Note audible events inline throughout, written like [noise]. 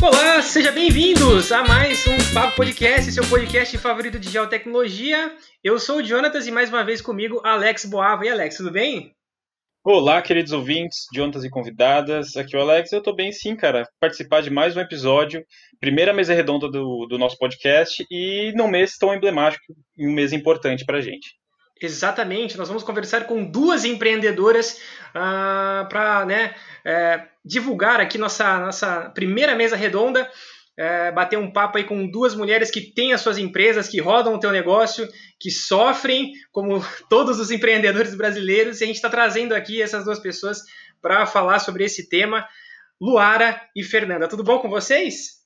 Olá, sejam bem-vindos a mais um Papo Podcast, seu podcast favorito de geotecnologia. Eu sou o Jonatas e mais uma vez comigo Alex Boava. E Alex, tudo bem? Olá, queridos ouvintes, Jonatas e convidadas. Aqui é o Alex. Eu tô bem sim, cara. Participar de mais um episódio, primeira mesa redonda do, do nosso podcast e num mês tão emblemático e um mês importante pra gente. Exatamente, nós vamos conversar com duas empreendedoras uh, para né, é, divulgar aqui nossa, nossa primeira mesa redonda, é, bater um papo aí com duas mulheres que têm as suas empresas, que rodam o teu negócio, que sofrem como [laughs] todos os empreendedores brasileiros, e a gente está trazendo aqui essas duas pessoas para falar sobre esse tema. Luara e Fernanda, tudo bom com vocês?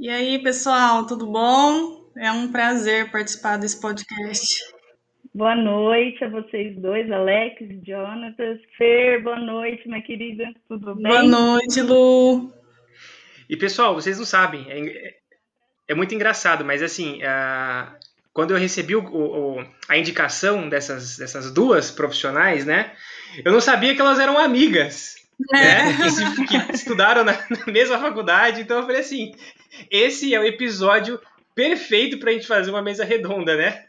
E aí, pessoal, tudo bom? É um prazer participar desse podcast. Boa noite a vocês dois, Alex, Jonatas, Fer, boa noite, minha querida, tudo bem? Boa noite, Lu. E pessoal, vocês não sabem, é, é muito engraçado, mas assim, quando eu recebi o, o, a indicação dessas, dessas duas profissionais, né, eu não sabia que elas eram amigas. É. Né, que, se, que estudaram na, na mesma faculdade, então eu falei assim: esse é o episódio perfeito para a gente fazer uma mesa redonda, né?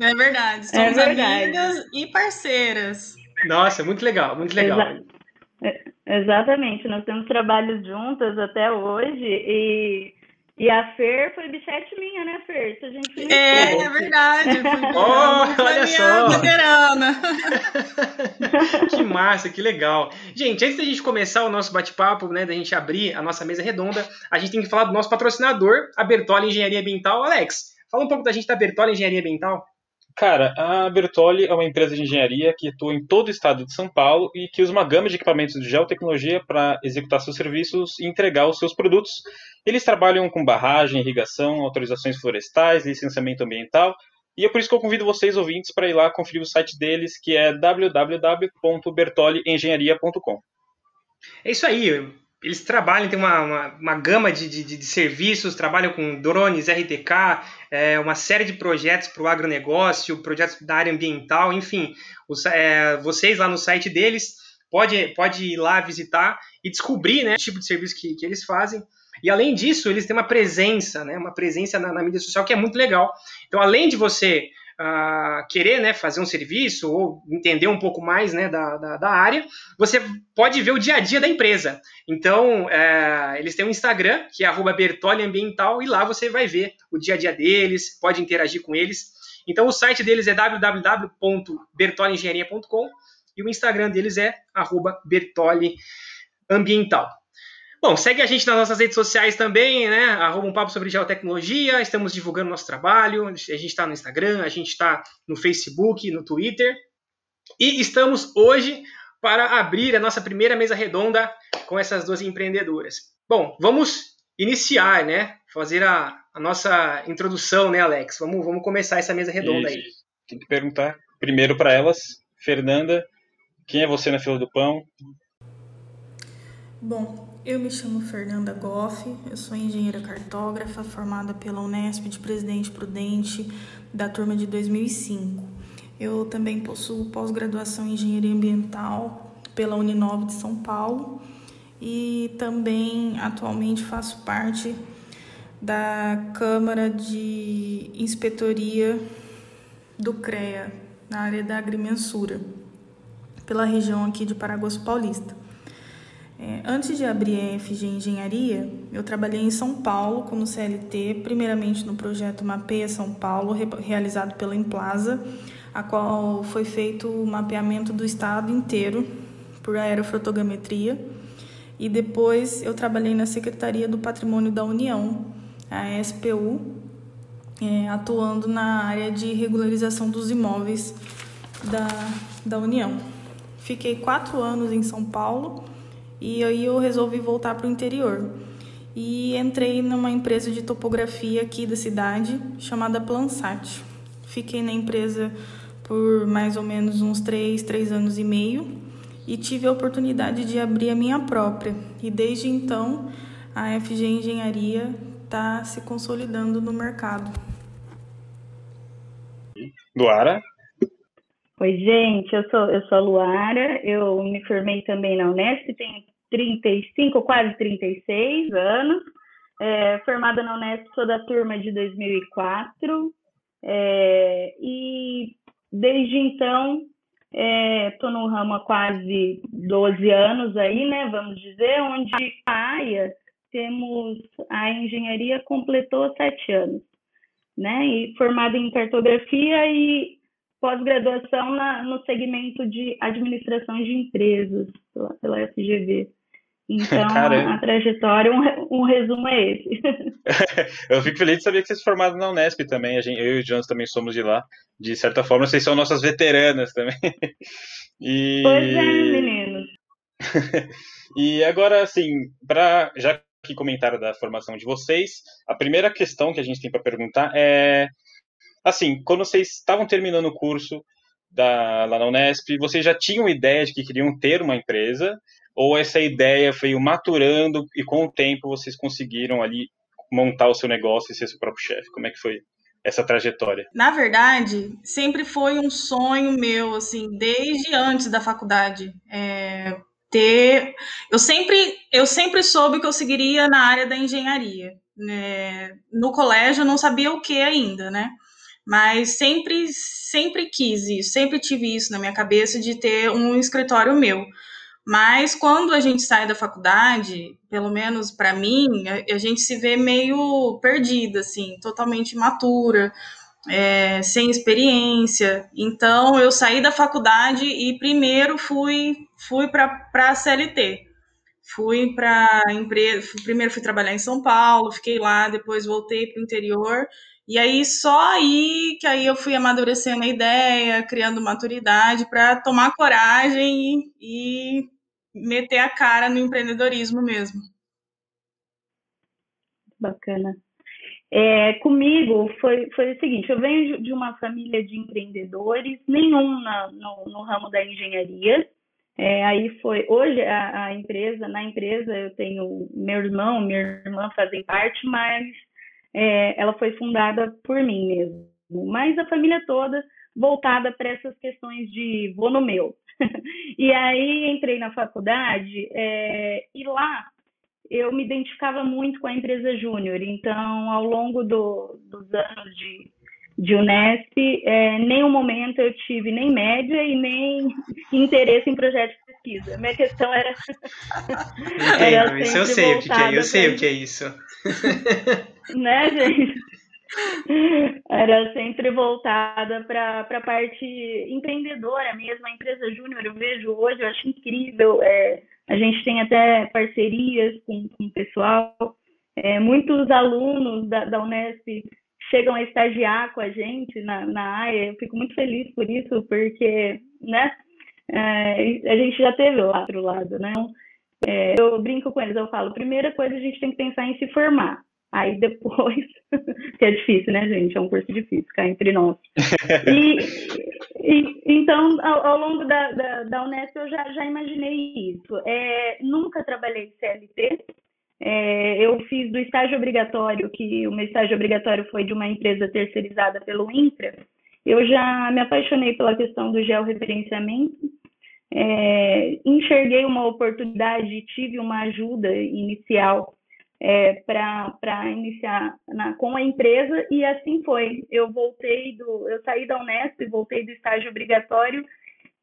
É verdade. Somos é verdade. amigas e parceiras. Nossa, muito legal, muito legal. Exa é, exatamente. Nós temos trabalhos juntas até hoje e, e a Fer foi bichete minha, né, Fer? Se a gente é, é verdade. oh, [laughs] olha só. [laughs] que massa, que legal. Gente, antes da gente começar o nosso bate-papo, né, da gente abrir a nossa mesa redonda, a gente tem que falar do nosso patrocinador, a Bertoli Engenharia Ambiental. Alex, fala um pouco da gente da Bertoli Engenharia Ambiental. Cara, a Bertoli é uma empresa de engenharia que atua em todo o estado de São Paulo e que usa uma gama de equipamentos de geotecnologia para executar seus serviços e entregar os seus produtos. Eles trabalham com barragem, irrigação, autorizações florestais, licenciamento ambiental. E é por isso que eu convido vocês, ouvintes, para ir lá conferir o site deles, que é www.bertoliengenharia.com. É isso aí eles trabalham, tem uma, uma, uma gama de, de, de, serviços, trabalham com drones, RTK, é, uma série de projetos para o agronegócio, projetos da área ambiental, enfim, os, é, vocês lá no site deles pode, pode ir lá visitar e descobrir né, o tipo de serviço que, que eles fazem. E além disso, eles têm uma presença, né, uma presença na, na mídia social que é muito legal. Então, além de você uh, querer né, fazer um serviço ou entender um pouco mais né, da, da, da, área, você pode ver o dia a dia da empresa. Então, uh, eles têm um Instagram, que é Bertoli Ambiental, e lá você vai ver o dia a dia deles, pode interagir com eles. Então, o site deles é www.bertoliengenharia.com e o Instagram deles é Bertoli Ambiental. Bom, segue a gente nas nossas redes sociais também, né? Arroba um papo sobre geotecnologia, estamos divulgando nosso trabalho, a gente está no Instagram, a gente está no Facebook, no Twitter. E estamos hoje para abrir a nossa primeira mesa redonda com essas duas empreendedoras. Bom, vamos iniciar, né? Fazer a, a nossa introdução, né, Alex? Vamos, vamos começar essa mesa redonda Isso. aí. Tem que perguntar primeiro para elas, Fernanda, quem é você na fila do pão? Bom, eu me chamo Fernanda Goff, eu sou engenheira cartógrafa formada pela Unesp de Presidente Prudente da turma de 2005. Eu também possuo pós-graduação em Engenharia Ambiental pela Uninove de São Paulo e também atualmente faço parte da Câmara de Inspetoria do CREA, na área da agrimensura, pela região aqui de Paraguaçu Paulista. É, antes de abrir a FG Engenharia, eu trabalhei em São Paulo como CLT, primeiramente no projeto Mapeia São Paulo, re realizado pela Implaza, a qual foi feito o mapeamento do estado inteiro por aerofotogrametria. E depois eu trabalhei na Secretaria do Patrimônio da União, a SPU, é, atuando na área de regularização dos imóveis da, da União. Fiquei quatro anos em São Paulo e aí eu resolvi voltar para o interior. E entrei numa empresa de topografia aqui da cidade, chamada Plansat. Fiquei na empresa por mais ou menos uns três, três anos e meio e tive a oportunidade de abrir a minha própria. E desde então a FG Engenharia está se consolidando no mercado. Luara? Oi, gente, eu sou, eu sou a Luara, eu me formei também na Unesp, tenho 35, quase 36 anos, é, formada na Unesp, sou da turma de 2004, é, e desde então estou é, no ramo há quase 12 anos aí, né, vamos dizer, onde a AIA temos a engenharia completou sete anos, né, e formada em cartografia e pós-graduação no segmento de administração de empresas pela, pela FGV. Então, [laughs] Caramba. a trajetória, um, um, resumo é esse. [laughs] eu fico feliz de saber que vocês formaram na Unesp também. A gente, eu e o Jones também somos de lá. De certa forma, vocês são nossas veteranas também. [laughs] E... Pois é, meninos. e agora, assim, pra, já que comentaram da formação de vocês, a primeira questão que a gente tem para perguntar é, assim, quando vocês estavam terminando o curso da, lá na Unesp, vocês já tinham ideia de que queriam ter uma empresa? Ou essa ideia veio maturando e com o tempo vocês conseguiram ali montar o seu negócio e ser seu próprio chefe? Como é que foi essa trajetória? Na verdade, sempre foi um sonho meu, assim, desde antes da faculdade. É, ter, eu sempre, eu sempre soube que eu seguiria na área da engenharia. Né? No colégio eu não sabia o que ainda, né? Mas sempre, sempre quis isso, sempre tive isso na minha cabeça de ter um escritório meu. Mas quando a gente sai da faculdade, pelo menos para mim, a, a, gente se vê meio perdida, assim, totalmente imatura, é, sem experiência. Então eu saí da faculdade e primeiro fui fui para a CLT. Fui para empresa, primeiro fui trabalhar em São Paulo, fiquei lá, depois voltei para o interior. E aí só aí que aí eu fui amadurecendo a ideia, criando maturidade para tomar coragem e, e meter a cara no empreendedorismo mesmo. Bacana. É, comigo foi, foi o seguinte: eu venho de uma família de empreendedores, nenhum na, no, no, ramo da engenharia. É, aí foi hoje a, a, empresa, na empresa eu tenho meu irmão, minha irmã fazem parte, mas é, ela foi fundada por mim mesmo. Mas a família toda voltada para essas questões de vou no meu. [laughs] e aí entrei na faculdade é, e lá eu me identificava muito com a empresa júnior. Então, ao longo do, dos anos de, de Unesp, é, nenhum momento eu tive nem média e nem [laughs] interesse em projeto de pesquisa. Minha questão era. [laughs] era isso eu sei o que é, eu sei o que é isso. [laughs] né, gente? Era sempre voltada para a parte empreendedora mesmo, a empresa júnior, eu vejo hoje, eu acho incrível. É, a gente tem até parcerias com, com o pessoal. É, muitos alunos da, da Unesp chegam a estagiar com a gente na, na área. Eu fico muito feliz por isso, porque né, é, a gente já teve lá outro lado. Né? É, eu brinco com eles, eu falo, primeira coisa a gente tem que pensar em se formar. Aí [laughs] depois, que é difícil, né, gente? É um curso difícil, cá entre nós. E, e então, ao, ao longo da, da, da, Unesp, eu já, já imaginei isso. É, nunca trabalhei CLT. É, eu fiz do estágio obrigatório, que o meu estágio obrigatório foi de uma empresa terceirizada pelo INCRA. Eu já me apaixonei pela questão do georreferenciamento. É, enxerguei uma oportunidade, tive uma ajuda inicial é, para iniciar na, com a empresa e assim foi. Eu voltei do, eu saí da Unesp, voltei do estágio obrigatório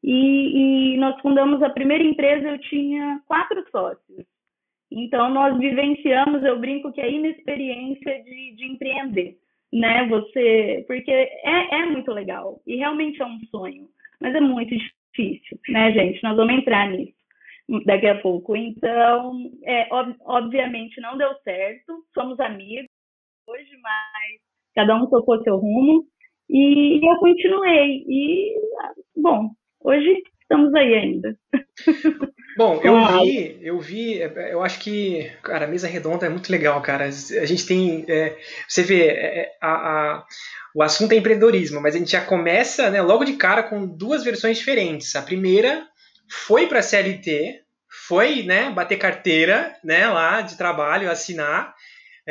e, e nós fundamos a primeira empresa. Eu tinha quatro sócios. Então nós vivenciamos, eu brinco que é a inexperiência de, de empreender, né? Você, porque é, é muito legal e realmente é um sonho, mas é muito difícil, né, gente? Nós vamos entrar nisso daqui a pouco. Então, é, ob obviamente não deu certo, somos amigos hoje, mas cada um tocou seu rumo e eu continuei. E, bom, hoje estamos aí ainda. Bom, eu vi, eu vi, eu acho que, cara, a mesa redonda é muito legal, cara. A gente tem, é, você vê, é, a, a, o assunto é empreendedorismo, mas a gente já começa, né, logo de cara com duas versões diferentes. A primeira foi para a CLT, foi, né, bater carteira, né, lá de trabalho, assinar.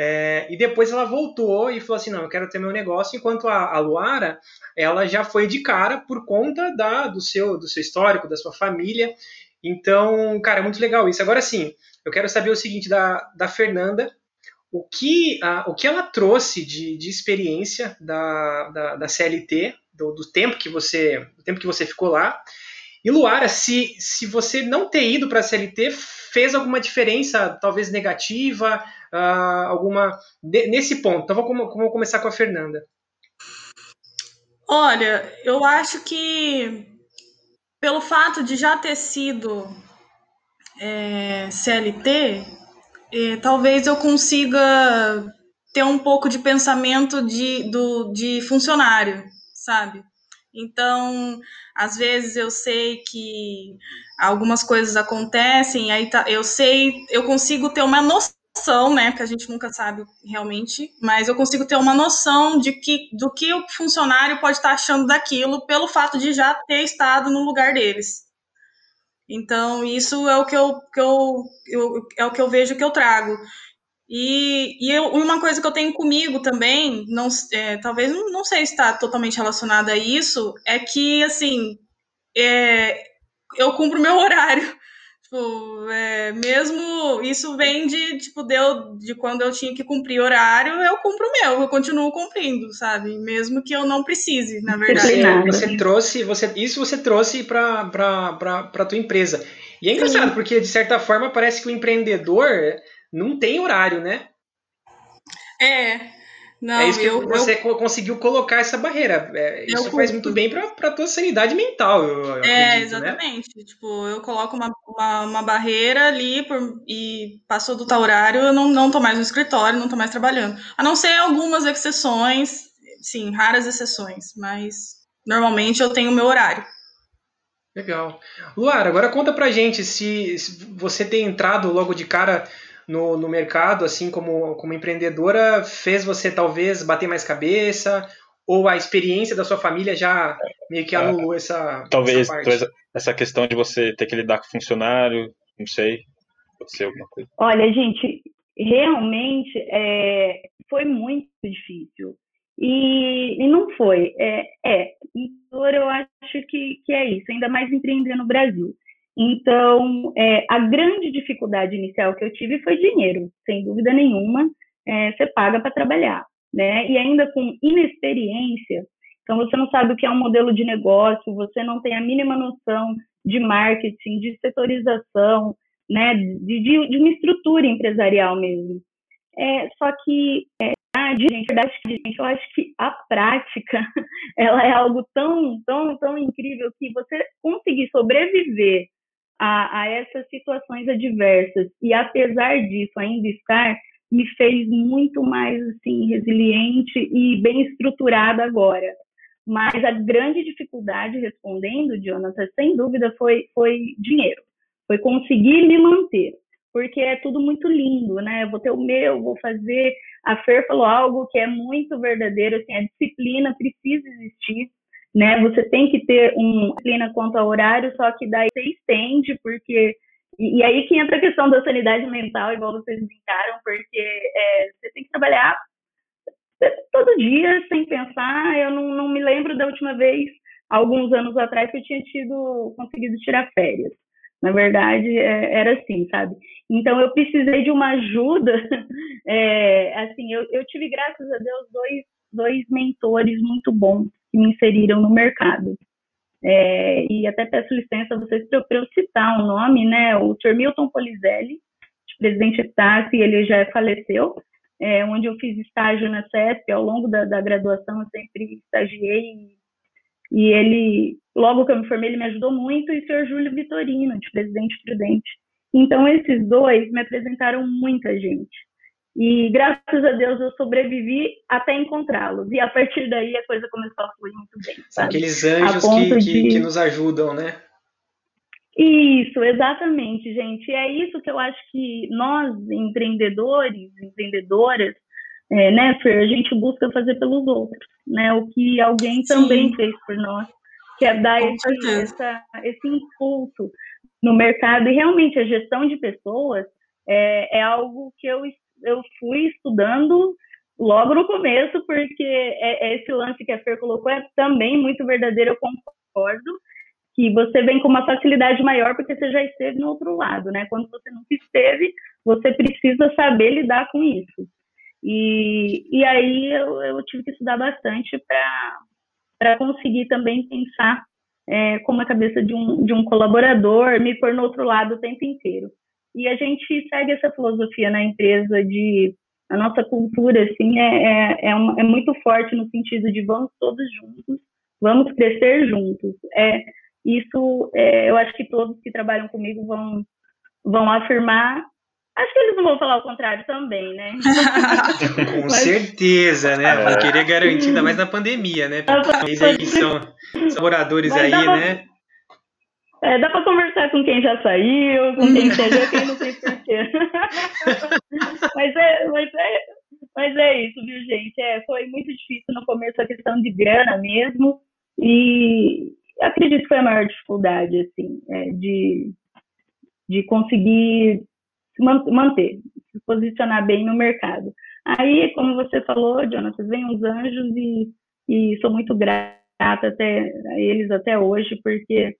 É, e depois ela voltou e falou assim: não, eu quero ter meu negócio. Enquanto a, a Luara, ela já foi de cara por conta da, do, seu, do seu histórico, da sua família. Então, cara, é muito legal isso. Agora sim, eu quero saber o seguinte da, da Fernanda: o que, a, o que ela trouxe de, de experiência da, da, da CLT, do, do, tempo que você, do tempo que você ficou lá. E Luara, se, se você não ter ido para a CLT, fez alguma diferença, talvez negativa, uh, alguma de, nesse ponto? Então vamos, vamos começar com a Fernanda. Olha, eu acho que pelo fato de já ter sido é, CLT, é, talvez eu consiga ter um pouco de pensamento de, do, de funcionário, sabe? Então, às vezes eu sei que algumas coisas acontecem, aí tá, eu sei, eu consigo ter uma noção, né? Porque a gente nunca sabe realmente, mas eu consigo ter uma noção de que do que o funcionário pode estar achando daquilo pelo fato de já ter estado no lugar deles. Então, isso é o que eu, que eu, eu é o que eu vejo que eu trago. E, e eu, uma coisa que eu tenho comigo também, não, é, talvez não sei se está totalmente relacionada a isso, é que assim é, eu cumpro meu horário. Tipo, é, mesmo isso vem de, tipo, deu, de quando eu tinha que cumprir horário, eu cumpro o meu, eu continuo cumprindo, sabe? Mesmo que eu não precise, na verdade. Você, você trouxe, você, isso você trouxe para a tua empresa. E é engraçado, Sim. porque de certa forma parece que o empreendedor não tem horário, né? É. Não, é isso que eu, você eu, conseguiu colocar essa barreira. É, isso faz muito bem para a tua sanidade mental. Eu, eu é, acredito, exatamente. Né? Tipo, eu coloco uma, uma, uma barreira ali por, e passou do tal horário, eu não, não tô mais no escritório, não tô mais trabalhando. A não ser algumas exceções, sim, raras exceções, mas normalmente eu tenho o meu horário. Legal. Luara, agora conta pra gente se, se você tem entrado logo de cara no, no mercado, assim como, como empreendedora, fez você talvez bater mais cabeça? Ou a experiência da sua família já meio que anulou essa, talvez essa parte? essa questão de você ter que lidar com funcionário, não sei, pode ser alguma coisa. Olha, gente, realmente é, foi muito difícil. E, e não foi. É, é, eu acho que, que é isso, ainda mais empreender no Brasil. Então, é, a grande dificuldade inicial que eu tive foi dinheiro, sem dúvida nenhuma. É, você paga para trabalhar, né? E ainda com inexperiência, então você não sabe o que é um modelo de negócio, você não tem a mínima noção de marketing, de setorização, né? De, de, de uma estrutura empresarial mesmo. É, só que, é, gente, verdade, gente, eu acho que a prática, [laughs] ela é algo tão, tão, tão incrível que você conseguir sobreviver a, a essas situações adversas e apesar disso ainda estar me fez muito mais assim resiliente e bem estruturada agora. Mas a grande dificuldade respondendo, Jonathan, sem dúvida foi foi dinheiro, foi conseguir me manter, porque é tudo muito lindo, né? Eu vou ter o meu, vou fazer. A Fer falou algo que é muito verdadeiro, assim, a disciplina precisa existir né? Você tem que ter uma disciplina quanto ao horário, só que daí você estende, porque. E, e aí que entra a questão da sanidade mental, igual vocês brincaram, porque é, você tem que trabalhar todo dia sem pensar. Eu não, não me lembro da última vez, alguns anos atrás, que eu tinha tido conseguido tirar férias. Na verdade, é, era assim, sabe? Então, eu precisei de uma ajuda. [laughs] É, assim, eu, eu tive, graças a Deus, dois, dois mentores muito bons que me inseriram no mercado. É, e até peço licença a vocês para eu citar o um nome, né? O Sr. Milton Polizelli, presidente Epitácio, ele já faleceu, é, onde eu fiz estágio na CESP, ao longo da, da graduação eu sempre estagiei, e ele, logo que eu me formei, ele me ajudou muito, e o Sr. Júlio Vitorino, de presidente Prudente. Então, esses dois me apresentaram muita gente. E graças a Deus eu sobrevivi até encontrá-los. E a partir daí a coisa começou a fluir muito bem. Sabe? Aqueles anjos que, de... que, nos ajudam, né? Isso, exatamente, gente. E é isso que eu acho que nós, empreendedores, empreendedoras, é, né, Fer, a gente busca fazer pelos outros, né? O que alguém Sim. também fez por nós, que é dar esse, essa, esse impulso no mercado e realmente a gestão de pessoas é, é algo que eu, eu fui estudando logo no começo, porque é, é esse lance que a Fer colocou é também muito verdadeiro, eu concordo, que você vem com uma facilidade maior porque você já esteve no outro lado, né? Quando você não esteve, você precisa saber lidar com isso. E, e aí eu, eu tive que estudar bastante para conseguir também pensar é, como a cabeça de um, de um colaborador, me pôr no outro lado o tempo inteiro. E a gente segue essa filosofia na empresa de a nossa cultura assim é, é, é, uma, é muito forte no sentido de vamos todos juntos, vamos crescer juntos. É, isso é, eu acho que todos que trabalham comigo vão, vão afirmar Acho que eles não vão falar o contrário também, né? [laughs] Com Mas... certeza, né? Vão querer garantir, ainda mais na pandemia, né? Vocês aí são, são moradores aí, pra... né? É, dá para conversar com quem já saiu, com quem chegou, quem não tem porquê. [laughs] mas, é, mas, é, mas é isso, viu, gente? É, foi muito difícil no começo a questão de grana mesmo. E acredito que foi a maior dificuldade, assim, é, de, de conseguir manter, se posicionar bem no mercado. Aí, como você falou, Jonathan, vem os anjos e, e sou muito grata até a eles até hoje, porque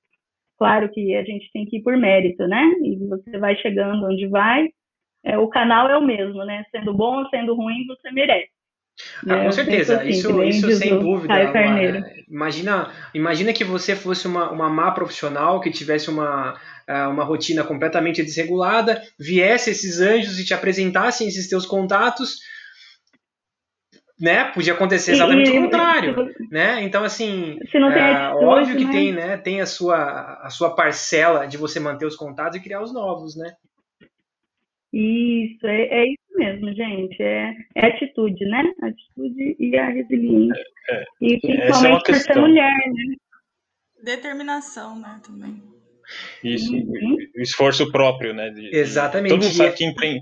claro que a gente tem que ir por mérito, né? E você vai chegando onde vai, é, o canal é o mesmo, né? Sendo bom ou sendo ruim, você merece. Ah, com certeza, assim, isso, isso sem dúvida. imagina, imagina que você fosse uma, uma má profissional que tivesse uma, uma rotina completamente desregulada, viesse esses anjos e te apresentassem esses teus contatos, né? Podia acontecer exatamente e, o contrário, né? Então assim, é, óbvio que né? tem, né? Tem a sua a sua parcela de você manter os contatos e criar os novos, né? Isso, é, é isso mesmo, gente. É, é atitude, né? atitude e a resiliência. É, é. E principalmente é por ser mulher, né? Determinação, né, também. Isso, uhum. o esforço próprio, né? De, Exatamente. Todo mundo sabe que empre...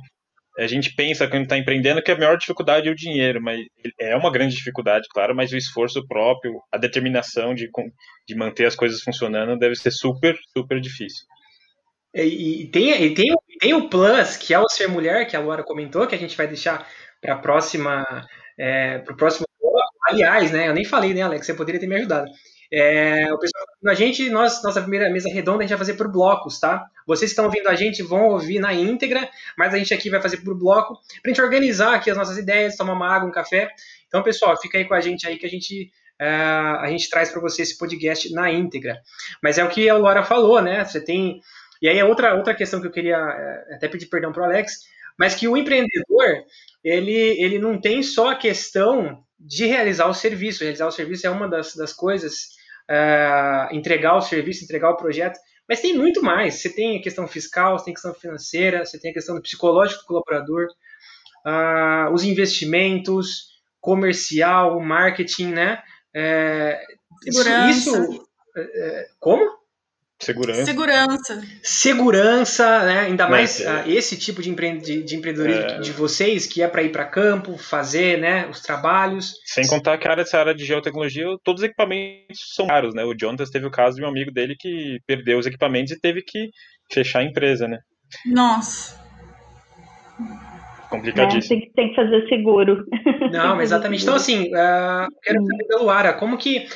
a gente pensa quando está empreendendo que a maior dificuldade é o dinheiro, mas é uma grande dificuldade, claro, mas o esforço próprio, a determinação de, de manter as coisas funcionando deve ser super, super difícil. E, e tem, e tem, tem o plus, que é o ser mulher, que a Laura comentou, que a gente vai deixar para a próxima. É, para o próximo. Aliás, né? Eu nem falei, né, Alex? Você poderia ter me ajudado. É, o pessoal a gente, nós, nossa primeira mesa redonda, a gente vai fazer por blocos, tá? Vocês que estão ouvindo a gente vão ouvir na íntegra, mas a gente aqui vai fazer por bloco, pra gente organizar aqui as nossas ideias, tomar uma água, um café. Então, pessoal, fica aí com a gente aí que a gente, uh, a gente traz para você esse podcast na íntegra. Mas é o que a Laura falou, né? Você tem. E aí é outra, outra questão que eu queria uh, até pedir perdão pro Alex, mas que o empreendedor, ele, ele não tem só a questão de realizar o serviço. Realizar o serviço é uma das, das coisas uh, entregar o serviço, entregar o projeto, mas tem muito mais. Você tem a questão fiscal, você tem a questão financeira, você tem a questão psicológica do colaborador, uh, os investimentos, comercial, marketing, né? É. Isso, isso é, como? Segurança. Segurança. Segurança, né? Ainda mais é, uh, esse tipo de, empre de, de empreendedorismo é. de vocês, que é para ir para campo, fazer né, os trabalhos. Sem contar que a área, essa área de geotecnologia, todos os equipamentos são caros, né? O Jonathan teve o caso de um amigo dele que perdeu os equipamentos e teve que fechar a empresa, né? Nossa. Complicadíssimo. É, tem, tem, que fazer seguro. Não, [laughs] exatamente. Então, assim, uh, quero saber da Luara, como que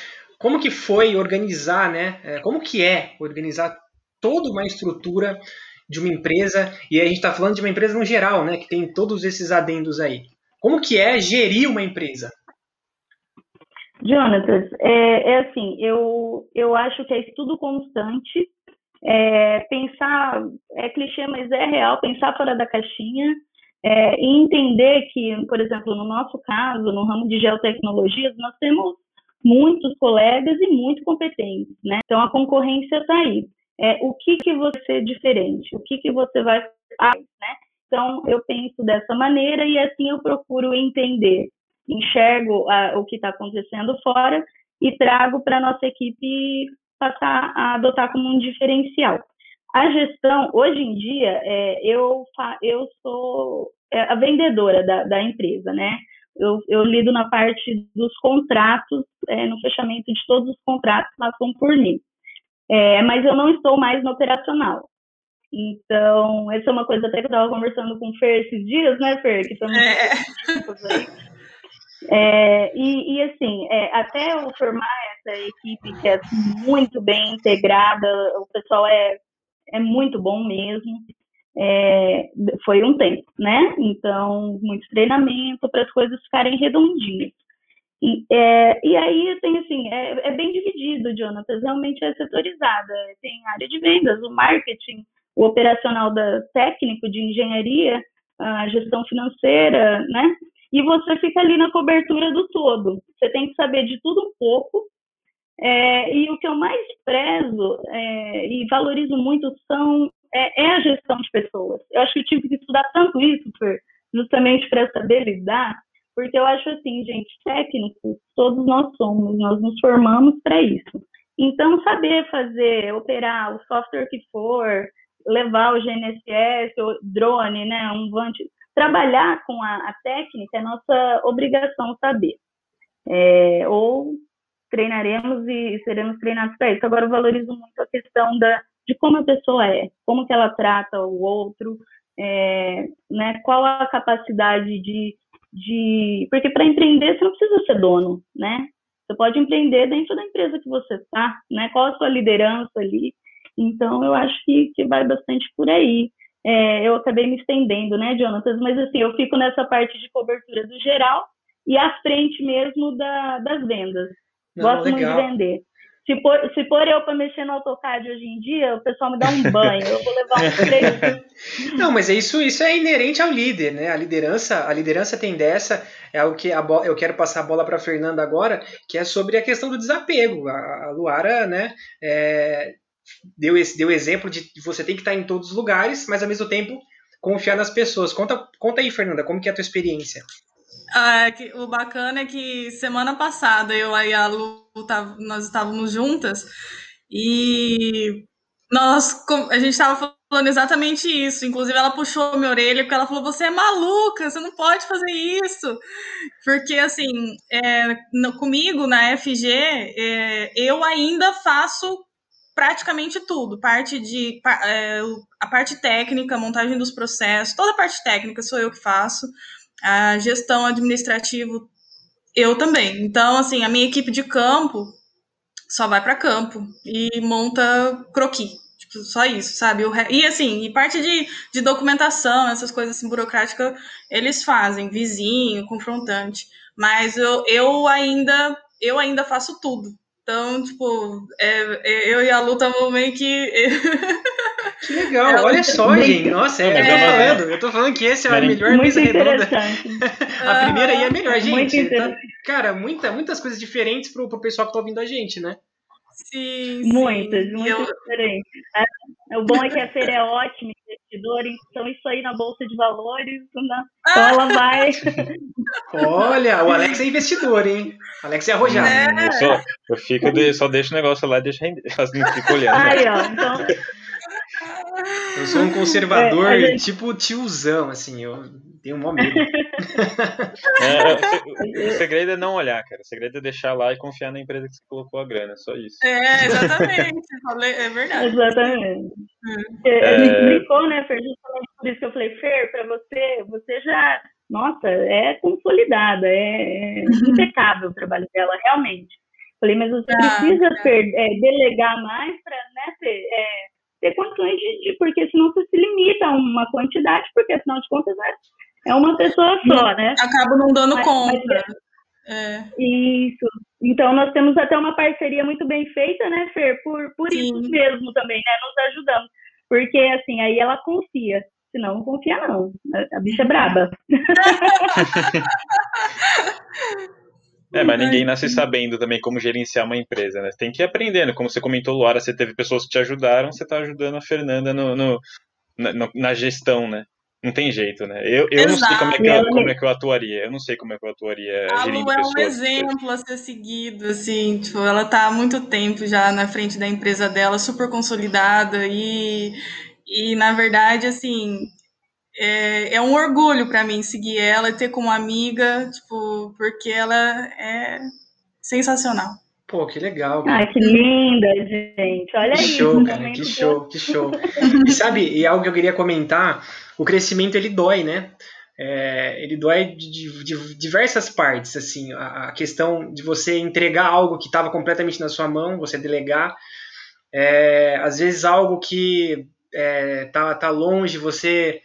como que foi organizar, né? É, como que é organizar toda uma estrutura de uma empresa, e a gente está falando de uma empresa no geral, né? Que tem todos esses adendos aí. Como que é gerir uma empresa? Jonatas, é, é assim, eu, eu acho que é estudo constante, é, pensar, é clichê, mas é real, pensar fora da caixinha, é, e entender que, por exemplo, no nosso caso, no ramo de geotecnologias, nós temos muitos colegas e muito competentes, né? Então a concorrência está aí. É, o que que você é diferente? O que que você vai fazer, né? Então eu penso dessa maneira e assim eu procuro entender, enxergo a, o que está acontecendo fora e trago para nossa equipe passar a adotar como um diferencial. A gestão, hoje em dia, é, eu, eu sou é, a vendedora da, da empresa, né? Eu, eu lido na parte dos contratos, é, no fechamento de todos os contratos passam por mim. É, mas eu não estou mais no operacional. Então, essa é uma coisa até que eu estava conversando com o Fer esses dias, né, Fer? Que estamos é. aí. É, e, e, assim, é, até eu formar essa equipe que é muito bem integrada, o pessoal é, é muito bom mesmo. É, foi um tempo, né? Então, muito treinamento para as coisas ficarem redondinhas. E, é, e aí tem assim, é, é, bem dividido, Jonathan, realmente é setorizada. Tem área de vendas, o marketing, o operacional da técnico de engenharia, a gestão financeira, né? E você fica ali na cobertura do todo. Você tem que saber de tudo um pouco. É, e o que eu mais prezo é, e valorizo muito são é, é, a gestão de pessoas. Eu acho que eu tive que estudar tanto isso, Fer, justamente para saber lidar, porque eu acho assim, gente, técnicos, todos nós somos, nós nos formamos para isso. Então, saber fazer, operar o software que for, levar o GNSS, o drone, né, um vante, trabalhar com a, a técnica é nossa obrigação saber. É, ou treinaremos e seremos treinados para isso. Agora, eu valorizo muito a questão da, de como a pessoa é, como que ela trata o outro, é, né, qual a capacidade de, de... Porque para empreender você não precisa ser dono, né? Você pode empreender dentro da empresa que você está, né? Qual a sua liderança ali, então, eu acho que, que vai bastante por aí. É, eu acabei me estendendo, né, Jonathan? Mas, assim, eu fico nessa parte de cobertura do geral e à frente mesmo da, das vendas. Não, Gosto legal. muito de vender. Se for, se for eu para mexer no AutoCAD hoje em dia, o pessoal me dá um [laughs] banho, eu vou levar um três. [laughs] Não, mas é isso, isso é inerente ao líder, né? A liderança, a liderança tem dessa, é o que a eu quero passar a bola para Fernanda agora, que é sobre a questão do desapego. A, a Luara, né, é, deu esse deu exemplo de você tem que estar em todos os lugares, mas ao mesmo tempo confiar nas pessoas. Conta, conta aí, Fernanda, como que é a tua experiência? Ah, é o bacana é que semana passada eu e a Lu nós estávamos juntas e nós a gente estava falando exatamente isso. Inclusive ela puxou minha orelha porque ela falou: "Você é maluca, você não pode fazer isso". Porque assim, é, no, comigo na FG, é, eu ainda faço praticamente tudo, parte de é, a parte técnica, montagem dos processos, toda a parte técnica sou eu que faço, a gestão administrativa eu também. Então, assim, a minha equipe de campo só vai para campo e monta croquis. Tipo, só isso, sabe? E assim, e parte de, de documentação, essas coisas assim, burocráticas, eles fazem, vizinho, confrontante. Mas eu, eu ainda eu ainda faço tudo. Então, tipo, é, é, eu e a Lu estamos meio que. [laughs] Que legal, é, olha só, gente. Nossa, é, é, eu, tô falando, eu tô falando que esse é a melhor mesa redonda. [laughs] a primeira aí é melhor, gente. Tá, cara, muita, muitas coisas diferentes pro, pro pessoal que tá ouvindo a gente, né? Sim, muitas, sim. muitas eu... diferentes. É, o bom é que a feira é ótima, investidor, então isso aí na Bolsa de Valores, né? então ela vai. [laughs] Olha, o Alex é investidor, hein? O Alex é arrojado. É. Eu, só, eu fico de, só deixo o negócio lá e deixo render, [laughs] não fico olhando. Aí, ó, então. Eu sou um [laughs] conservador, é, gente... tipo tiozão, assim, eu tenho um medo. [laughs] É, o segredo é não olhar, cara. O segredo é deixar lá e confiar na empresa que você colocou a grana, só isso. É, exatamente. é verdade. Exatamente. É. é. Me explicou, né, Fer? Justamente por isso que eu falei, Fer, para você, você já, nossa, é consolidada, é, é impecável o trabalho dela, realmente. Falei, mas você ah, precisa tá. Fer, é, delegar mais para né, ter, é, ter condições de, de, porque senão você se limita a uma quantidade, porque afinal de contas é é uma pessoa só, né? Acaba não dando mas, conta. Mas, é. Isso. Então nós temos até uma parceria muito bem feita, né, Fer? Por, por isso mesmo também, né? Nos ajudamos. Porque assim, aí ela confia. Senão não confia, não. A, a bicha é braba. [laughs] [laughs] É, mas ninguém nasce sabendo também como gerenciar uma empresa, né? Tem que ir aprendendo. Como você comentou, Laura, você teve pessoas que te ajudaram, você está ajudando a Fernanda no, no na, na, gestão, né? Não tem jeito, né? Eu, eu não sei como é, que eu, como é que eu atuaria. Eu não sei como é que eu atuaria a Lu é um exemplo a ser seguido, assim, tipo, ela tá há muito tempo já na frente da empresa dela, super consolidada e, e na verdade, assim, é, é um orgulho para mim seguir ela e ter como amiga, tipo, porque ela é sensacional. Pô, que legal. Cara. Ah, que linda, gente. Olha que isso. Show, cara, que show, que show. E sabe, e algo que eu queria comentar, o crescimento ele dói, né? É, ele dói de, de, de, diversas partes, assim, a, a, questão de você entregar algo que estava completamente na sua mão, você delegar, é, às vezes algo que é, tá, tá longe, você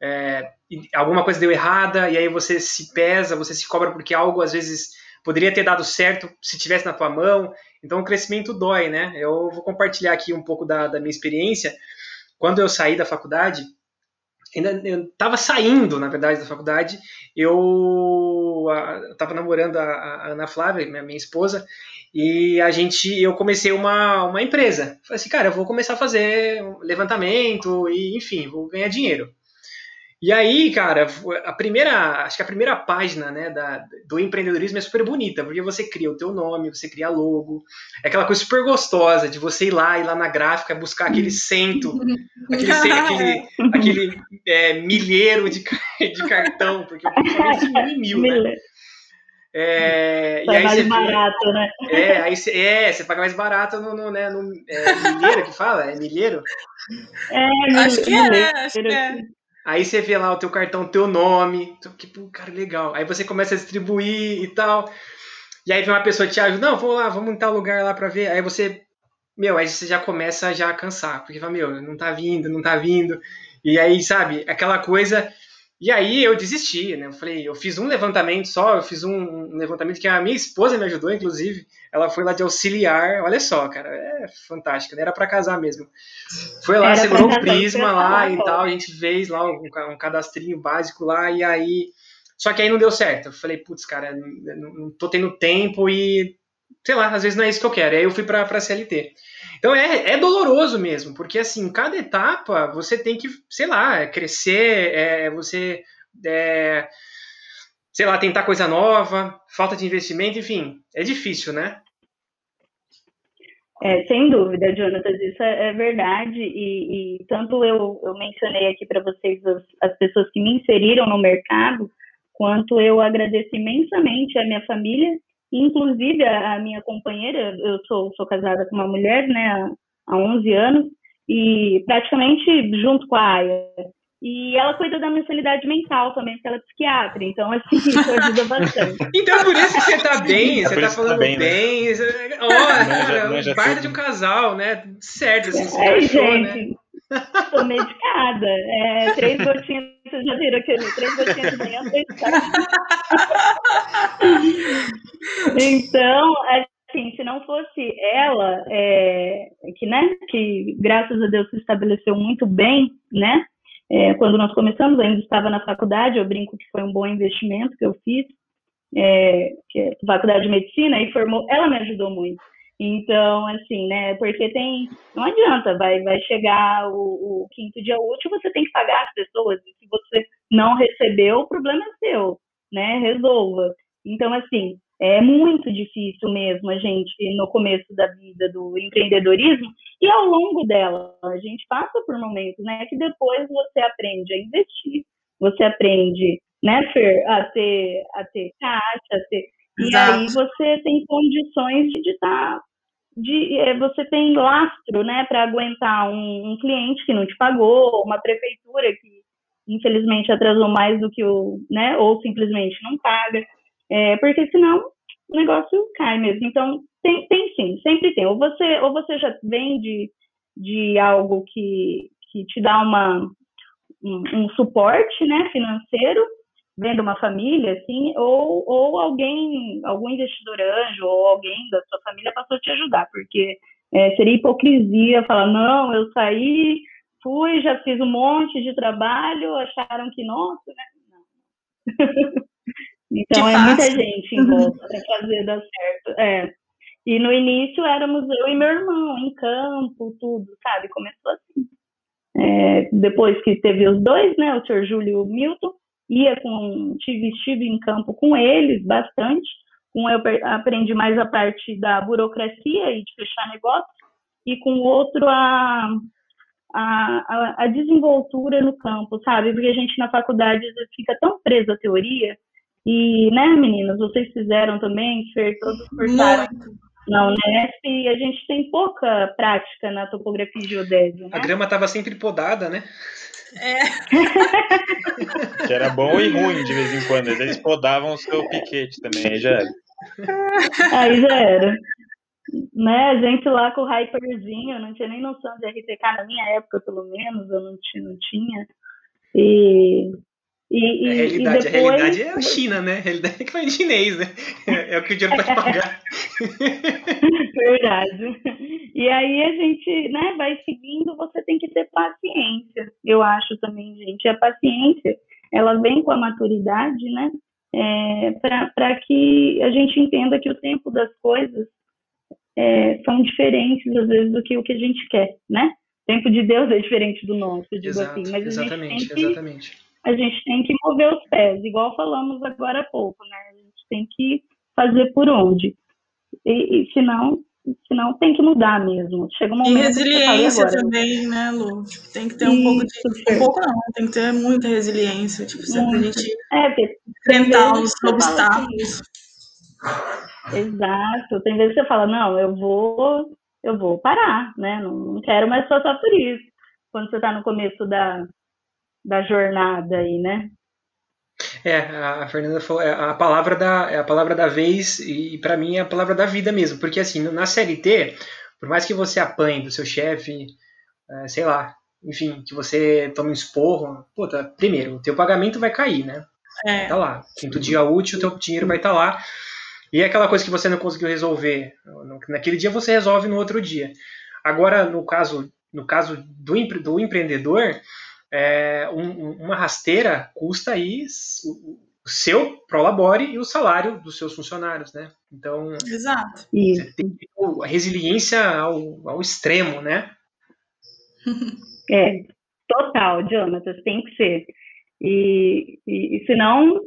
é, alguma coisa deu errada e aí você se pesa, você se cobra porque algo às vezes poderia ter dado certo se tivesse na tua mão. Então o crescimento dói, né? Eu vou compartilhar aqui um pouco da, da minha experiência. Quando eu saí da faculdade, ainda estava saindo, na verdade, da faculdade. Eu estava namorando a, a, Ana Flávia, minha, minha esposa, e a gente, eu comecei uma, uma empresa. Falei assim, cara, eu vou começar a fazer levantamento e, enfim, vou ganhar dinheiro. E aí, cara, a primeira, acho que a primeira página, né, da, do empreendedorismo é super bonita, porque você cria o teu nome, você cria logo, é aquela coisa super gostosa de você ir lá, ir lá na gráfica, buscar aquele cento, aquele, [laughs] aquele, aquele é, milheiro de, de cartão, porque eu de mil em mil, né? É, e aí mais você barato, né? É, aí você, é, você paga mais barato no, no, né, no é, milheiro que fala? É milheiro? É, acho que é, acho que é. Aí você vê lá o teu cartão, teu nome, pô, cara, legal. Aí você começa a distribuir e tal. E aí vem uma pessoa te ajuda, não, vou lá, vamos em tal lugar lá pra ver. Aí você, meu, aí você já começa já a cansar, porque fala, meu, não tá vindo, não tá vindo. E aí, sabe, aquela coisa e aí eu desisti, né? Eu falei, eu fiz um levantamento só, eu fiz um, levantamento que a minha esposa me ajudou, inclusive. Ela foi lá de auxiliar, olha só, cara, é fantástico, não era para casar mesmo. Foi lá, era segurou o prisma lá e tal, a gente fez lá um, um cadastrinho básico lá, e aí. Só que aí não deu certo. Eu falei, putz, cara, não, não tô tendo tempo e sei lá, às vezes não é isso que eu quero. Aí eu fui para a CLT. Então é, é doloroso mesmo, porque assim, cada etapa você tem que, sei lá, crescer, é, você, é, sei lá, tentar coisa nova, falta de investimento, enfim, é difícil, né? É, sem dúvida, Jonathan, isso é, é verdade. E, e, tanto eu, eu mencionei aqui para vocês as, as, pessoas que me inseriram no mercado, quanto eu agradeço imensamente a minha família Inclusive, a, minha companheira, eu sou, sou casada com uma mulher, né, há, há 11 anos, e praticamente junto com a Aya. E ela cuida da minha sanidade mental também, porque ela é psiquiatra, então assim, [laughs] isso ajuda bastante. então por isso que você tá bem, é você tá falando tá bem. bem né? Ó, oh, cara, de um casal, né? Certo, assim, você é, achou, gente, né? Tô medicada. É, três gotinhas, vocês já viram aquele? Três gotinhas Então, assim, se não fosse ela, é, que, né, que graças a Deus se estabeleceu muito bem, né, é, quando nós começamos, ainda estava na faculdade, eu brinco que foi um bom investimento que eu fiz, é, que é faculdade de medicina, e formou, ela me ajudou muito. Então, assim, né, porque tem, não adianta, vai, vai chegar o, o quinto dia útil, você tem que pagar as pessoas, e se você não recebeu, o problema é seu, né, resolva. Então, assim, é muito difícil mesmo a gente, no começo da vida do empreendedorismo, e ao longo dela, a gente passa por momentos, né, que depois você aprende a investir, você aprende, né, Fer, a ter, a ter caixa, a ter... E aí você tem condições de estar de, é, você tem lastro, né, para aguentar um, um, cliente que não te pagou, uma prefeitura que infelizmente atrasou mais do que o, né, ou simplesmente não paga. É, porque senão o negócio cai mesmo. Então, tem, tem sim, sempre tem. Ou você, ou você já vem de, de algo que, que te dá uma, um, um suporte né, financeiro, vendo uma família, assim, ou, ou alguém, algum investidor anjo, ou alguém da sua família passou a te ajudar, porque é, seria hipocrisia falar, não, eu saí, fui, já fiz um monte de trabalho, acharam que, nossa, né? Não. [laughs] Então é muita gente em volta para fazer dar certo. É. E no início éramos eu e meu irmão, em campo, tudo, sabe? Começou assim. É, depois que teve os dois, né? O senhor Júlio e o Milton, ia com. tive estive em campo com eles bastante. Com eu aprendi mais a parte da burocracia e de fechar negócio, e com o outro a, a, a, desenvoltura no campo, sabe? Porque a gente na faculdade fica tão preso à teoria e, né, meninas, vocês fizeram também, Fer, todos cursaram na Unesp a gente tem pouca prática na topografia geodésia. Né? A grama estava sempre podada, né? É. [laughs] que era bom e ruim de vez em quando. Eles podavam o seu piquete também, aí já era. Aí já era. Né, a gente lá com o Hyperzinho, não tinha nem noção de RTK na minha época, pelo menos, eu não tinha. Não tinha. E e, a, realidade, e depois... a realidade é a China, né? A realidade é que vai em chinês, né? É, é o que o dinheiro pode pagar. [laughs] Verdade. E aí a gente né, vai seguindo, você tem que ter paciência. Eu acho também, gente. A paciência, ela vem com a maturidade, né? É, para que a gente entenda que o tempo das coisas é, são diferentes, às vezes, do que o que a gente quer, né? O tempo de Deus é diferente do nosso, digo Exato, assim. Mas exatamente, exatamente a gente tem que mover os pés, igual falamos agora há pouco, né? A gente tem que fazer por onde. E, e senão, senão tem que mudar mesmo. Chega um momento e resiliência agora, também, né, Lu? Tipo, tem que ter um Isso, pouco de. Um pouco não, tem que ter muita resiliência. Tipo, sempre a gente é, enfrentar os obstáculos. Exato. Tem vezes que você fala, não, eu vou, eu vou parar, né? Não, não quero mais passar por isso. Quando você está no começo da, da jornada aí, né? É, a Fernanda falou, é a palavra da, é a palavra da vez e para mim é a palavra da vida mesmo, porque assim, na CLT, por mais que você apanhe do seu chefe, é, sei lá, enfim, que você tome um esporro, puta, primeiro, o teu pagamento vai cair, né? É. Tá lá. Quinto dia útil, o teu dinheiro vai estar tá lá. E é aquela coisa que você não conseguiu resolver naquele dia, você resolve no outro dia. Agora, no caso, no caso do, do empreendedor, é, um, uma rasteira custa aí o, o seu prolabore e o salário dos seus funcionários, né? Então, Exato. você tem a resiliência ao, ao extremo, né? [laughs] É, total, Jonathan, tem que ser. E, e, e senão,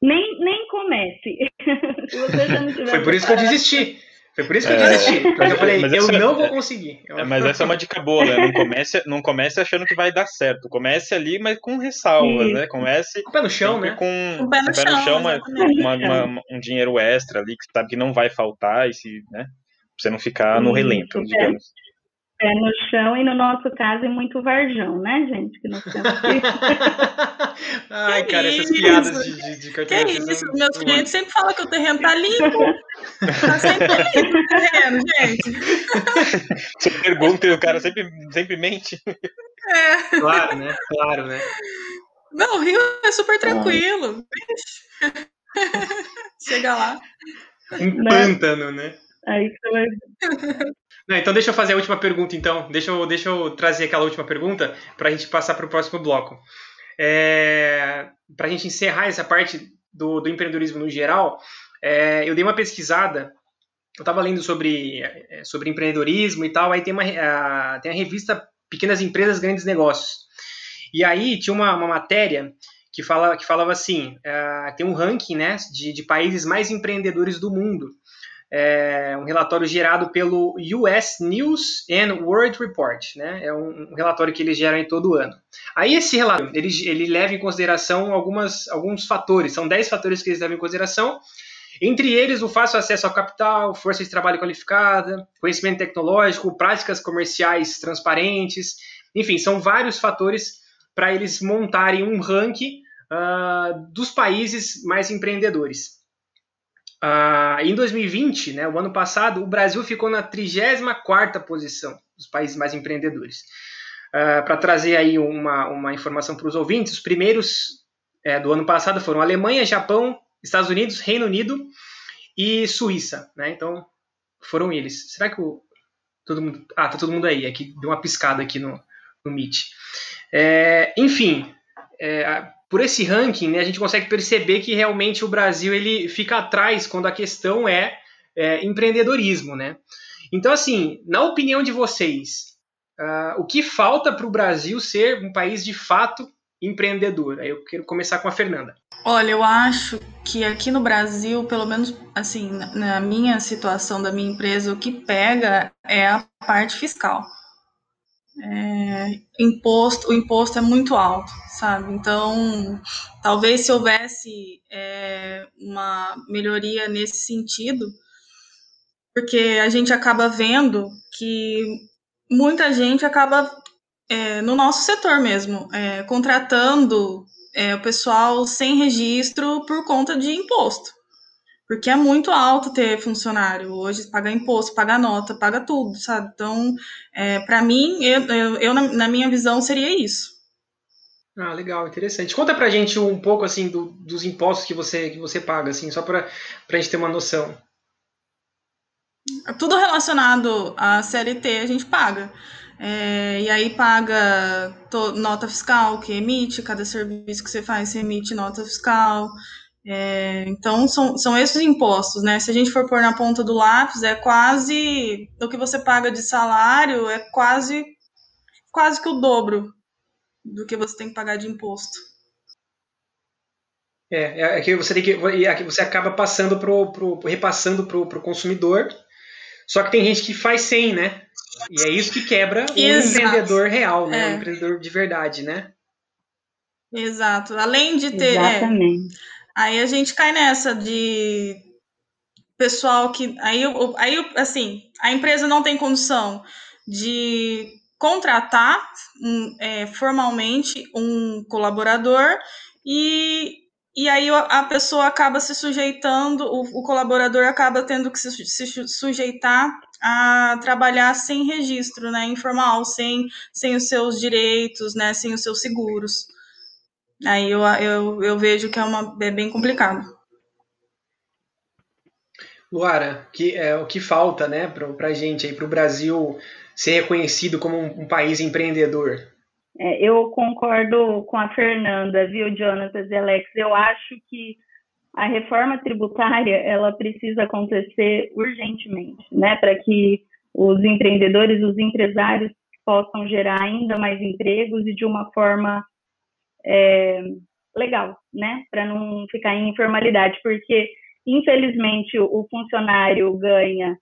nem, nem comece. [laughs] Se Foi por isso que eu desisti. Foi por isso que eu é. desisti. Porque eu falei, eu não vou conseguir. É, mas essa é uma dica boa, né? Não comece, não comece achando que vai dar certo. Comece ali, mas com ressalvas, Sim. né? Comece. Com o pé no chão, né? Com o pé no, pé no chão, mas uma, uma, um dinheiro extra ali que sabe que não vai faltar e se, né? Pra você não ficar no relento, digamos pé no chão e no nosso caso é muito varjão, né, gente? Que nós temos que... [laughs] Ai, cara, essas piadas de, de, de Que isso, meus clientes sempre falam que o terreno tá limpo. [laughs] Tá sempre limpo o terreno, gente. [laughs] Você pergunta e o cara sempre, sempre mente. É. Claro, né? Claro, né? Não, o Rio é super tranquilo. Chega lá. Um pântano, né? Aí você vai. Não, então deixa eu fazer a última pergunta, então. Deixa eu, deixa eu trazer aquela última pergunta para a gente passar para o próximo bloco. É, para a gente encerrar essa parte do, do empreendedorismo no geral, é, eu dei uma pesquisada, eu estava lendo sobre, é, sobre empreendedorismo e tal, aí tem, uma, a, tem a revista Pequenas Empresas, Grandes Negócios. E aí tinha uma, uma matéria que, fala, que falava assim, é, tem um ranking né, de, de países mais empreendedores do mundo é um relatório gerado pelo US News and World Report, né? É um, relatório que eles geram em todo ano. Aí esse relatório, ele, ele leva em consideração algumas, alguns fatores, são 10 fatores que eles levam em consideração, entre eles o fácil acesso ao capital, força de trabalho qualificada, conhecimento tecnológico, práticas comerciais transparentes, enfim, são vários fatores para eles montarem um ranking uh, dos países mais empreendedores. Uh, em 2020, né, o ano passado, o Brasil ficou na 34ª posição dos países mais empreendedores. Uh, Para trazer aí uma, uma informação para os ouvintes, os primeiros é, do ano passado foram Alemanha, Japão, Estados Unidos, Reino Unido e Suíça. Né? Então, foram eles. Será que o, todo mundo... Ah, tá todo mundo aí. Aqui, deu uma piscada aqui no, no Meet. É, enfim, é, por esse ranking, né, a gente consegue perceber que realmente o Brasil ele fica atrás quando a questão é, é empreendedorismo, né? Então, assim, na opinião de vocês, uh, o que falta para o Brasil ser um país de fato empreendedor? Aí eu quero começar com a Fernanda. Olha, eu acho que aqui no Brasil, pelo menos assim, na minha situação da minha empresa, o que pega é a parte fiscal é, imposto, o imposto é muito alto, sabe? Então, talvez se houvesse é, uma melhoria nesse sentido, porque a gente acaba vendo que muita gente acaba, é, no nosso setor mesmo, é, contratando é, o pessoal sem registro por conta de imposto. Porque é muito alto ter funcionário. Hoje, pagar imposto, pagar nota, paga tudo, sabe? Então, é, para mim, eu, eu, eu na, minha visão, seria isso. Ah, legal, interessante. Conta pra gente um pouco, assim, do, dos impostos que você, que você paga, assim, só pra, pra gente ter uma noção. Tudo relacionado à CLT a gente paga. É, e aí paga nota fiscal que emite, cada serviço que você faz, você emite nota fiscal. É, então, são, são esses impostos, né? Se a gente for pôr na ponta do lápis, é quase. O que você paga de salário é quase, quase que o dobro do que você tem que pagar de imposto. É, é, é que você tem que. É você acaba passando pro, pro, repassando para o consumidor. Só que tem gente que faz sem, né? E é isso que quebra o empreendedor real, né? É. O empreendedor de verdade, né? Exato. Além de ter. É, Exatamente. É, Aí a gente cai nessa de pessoal que. Aí, aí, assim, a empresa não tem condição de contratar um, é, formalmente um colaborador e, e aí a pessoa acaba se sujeitando, o, o colaborador acaba tendo que se, se, sujeitar a trabalhar sem registro, né, informal, sem, sem os seus direitos, né, sem os seus seguros. Aí eu, eu, eu vejo que é, uma, é bem complicado. Luara, que é o que falta, né, para a gente aí, para o Brasil ser reconhecido como um, um país empreendedor? É, eu concordo com a Fernanda, viu, Jonathan e Alex. Eu acho que a reforma tributária ela precisa acontecer urgentemente, né, para que os empreendedores, os empresários possam gerar ainda mais empregos e de uma forma é, legal, né? Para não ficar em informalidade, porque infelizmente o funcionário ganha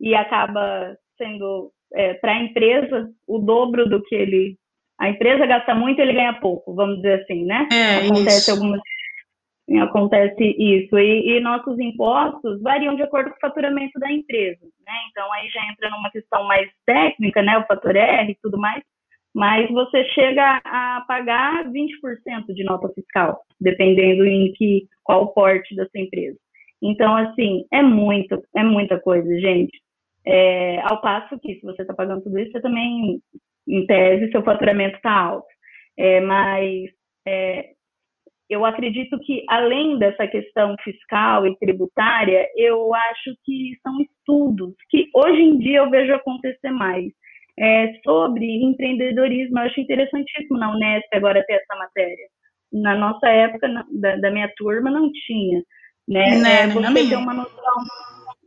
e acaba sendo é, para a empresa o dobro do que ele. A empresa gasta muito, ele ganha pouco, vamos dizer assim, né? É, Acontece isso. algumas acontece isso. E, e, nossos impostos variam de acordo com o faturamento da empresa, né? Então aí já entra numa questão mais técnica, né? O fator R e tudo mais mas você chega a pagar 20% de nota fiscal, dependendo em que qual porte da sua empresa. Então, assim, é muito, é muita coisa, gente. É, ao passo que, se você está pagando tudo isso, você também, em tese, seu faturamento está alto. É, mas é, eu acredito que, além dessa questão fiscal e tributária, eu acho que são estudos que hoje em dia eu vejo acontecer mais é, sobre empreendedorismo. Eu acho interessantíssimo na Unesp agora ter essa matéria. Na nossa época, na, da, da, minha turma, não tinha. Né? Não, é, você ter uma noção,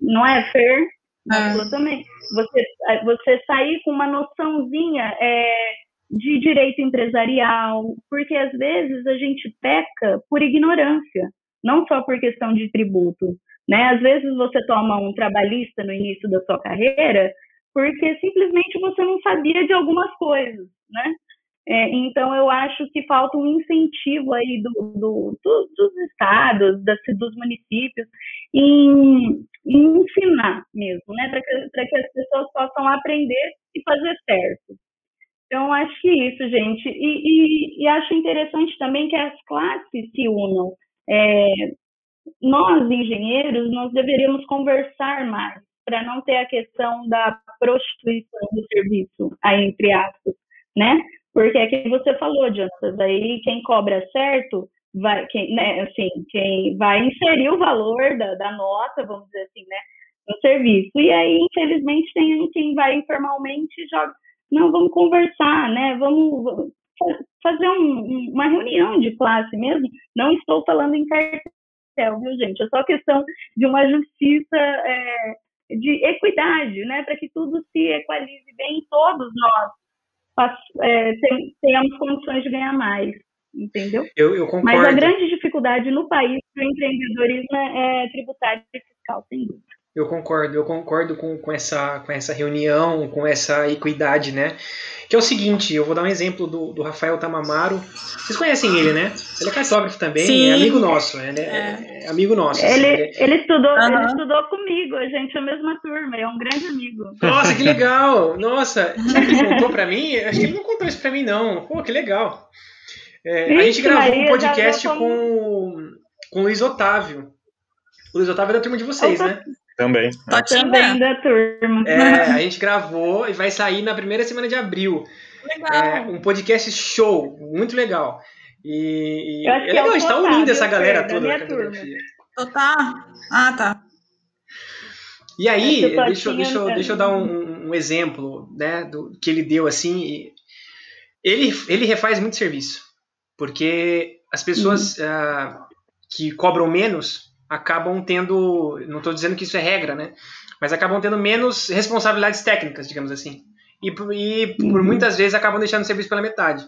não é, Fer? É. também. Você, é, você sair com uma noçãozinha é, de direito empresarial, porque às vezes a gente peca por ignorância, não só por questão de tributo. Né? Às vezes você toma um trabalhista no início da sua carreira porque simplesmente você não sabia de algumas coisas, né? É, então, eu acho que falta um incentivo aí do, do, do, dos estados, das, dos municípios, em, em ensinar mesmo, né? Para que, que as pessoas possam aprender e fazer certo. Então, acho que isso, gente. E, e, e acho interessante também que as classes se unam. É, nós, engenheiros, nós deveríamos conversar mais para não ter a questão da prostituição do serviço, aí entre aspas, né? Porque é que você falou, Jonathan, aí quem cobra certo vai, quem, né, assim, quem vai inserir o valor da, da nota, vamos dizer assim, né, no serviço. E aí, infelizmente, tem quem vai informalmente joga, não, vamos conversar, né? Vamos, vamos fazer um, uma reunião de classe mesmo. Não estou falando em cartel, viu, gente? É só questão de uma justiça é, de equidade, né, para que tudo se equalize bem, todos nós é, tenhamos condições de ganhar mais, entendeu? Eu, eu concordo. Mas a grande dificuldade no país para o empreendedorismo é, é tributário e fiscal, sem dúvida. Eu concordo, eu concordo com, com, essa, com essa reunião, com essa equidade, né? Que é o seguinte, eu vou dar um exemplo do, do Rafael Tamamaro. Vocês conhecem ele, né? Ele é cartógrafo também, Sim. é amigo nosso, né? É, é amigo nosso. Ele, assim, ele... estudou, uhum. ele estudou comigo, a gente é a mesma turma, é um grande amigo. Nossa, que legal! [laughs] Nossa, sabe que ele contou pra mim? Acho que ele não contou isso pra mim, não. Pô, que legal. É, a gente gravou um podcast com, com o Luiz Otávio. O Luiz Otávio é da turma de vocês, Opa. né? Também. Tá também da turma. É, a gente gravou e vai sair na primeira semana de abril. Legal. É, um podcast show, muito legal. E, e é legal, a gente tá unindo essa galera toda da cartografia. Tá. Ah, tá. E aí, deixa, deixa, deixa eu dar um, um, exemplo né, do que ele deu assim. Ele, ele refaz muito serviço, porque as pessoas uhum. uh, que cobram menos acabam tendo, não estou dizendo que isso é regra, né? Mas acabam tendo menos responsabilidades técnicas, digamos assim. E, e por uhum. muitas vezes acabam deixando o serviço pela metade.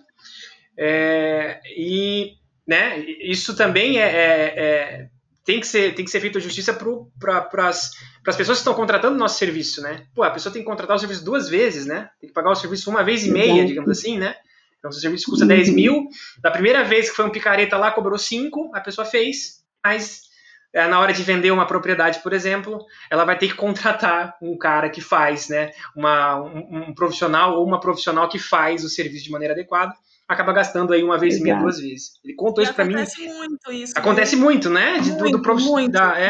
É, e né, isso também é, é, é, tem, que ser, tem que ser feito justiça para as pessoas que estão contratando o nosso serviço, né? Pô, a pessoa tem que contratar o serviço duas vezes, né? Tem que pagar o serviço uma vez e meia, digamos assim, né? Então, se o serviço custa 10 mil, da primeira vez que foi um picareta lá, cobrou 5, a pessoa fez, mas na hora de vender uma propriedade, por exemplo, ela vai ter que contratar um cara que faz, né, uma, um, um profissional ou uma profissional que faz o serviço de maneira adequada, acaba gastando aí uma vez Exato. e meia, duas vezes. Ele contou e isso para mim. Acontece muito isso. Acontece né? muito, né? De, muito, do, profissional. É.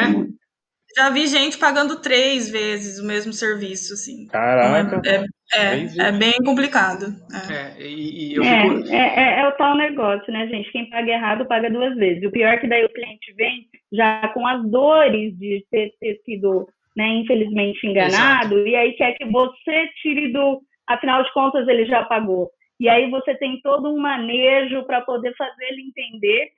Já vi gente pagando três vezes o mesmo serviço, assim. Caraca. É, é, é, é, bem complicado. É. é e, e é, fico... é, é, o tal negócio, né, gente? Quem paga errado paga duas vezes. O pior é que daí o cliente vem já com as dores de ter, ter sido, né, infelizmente enganado, Exato. e aí quer que você tire do. Afinal de contas, ele já pagou. E aí você tem todo um manejo para poder fazer ele entender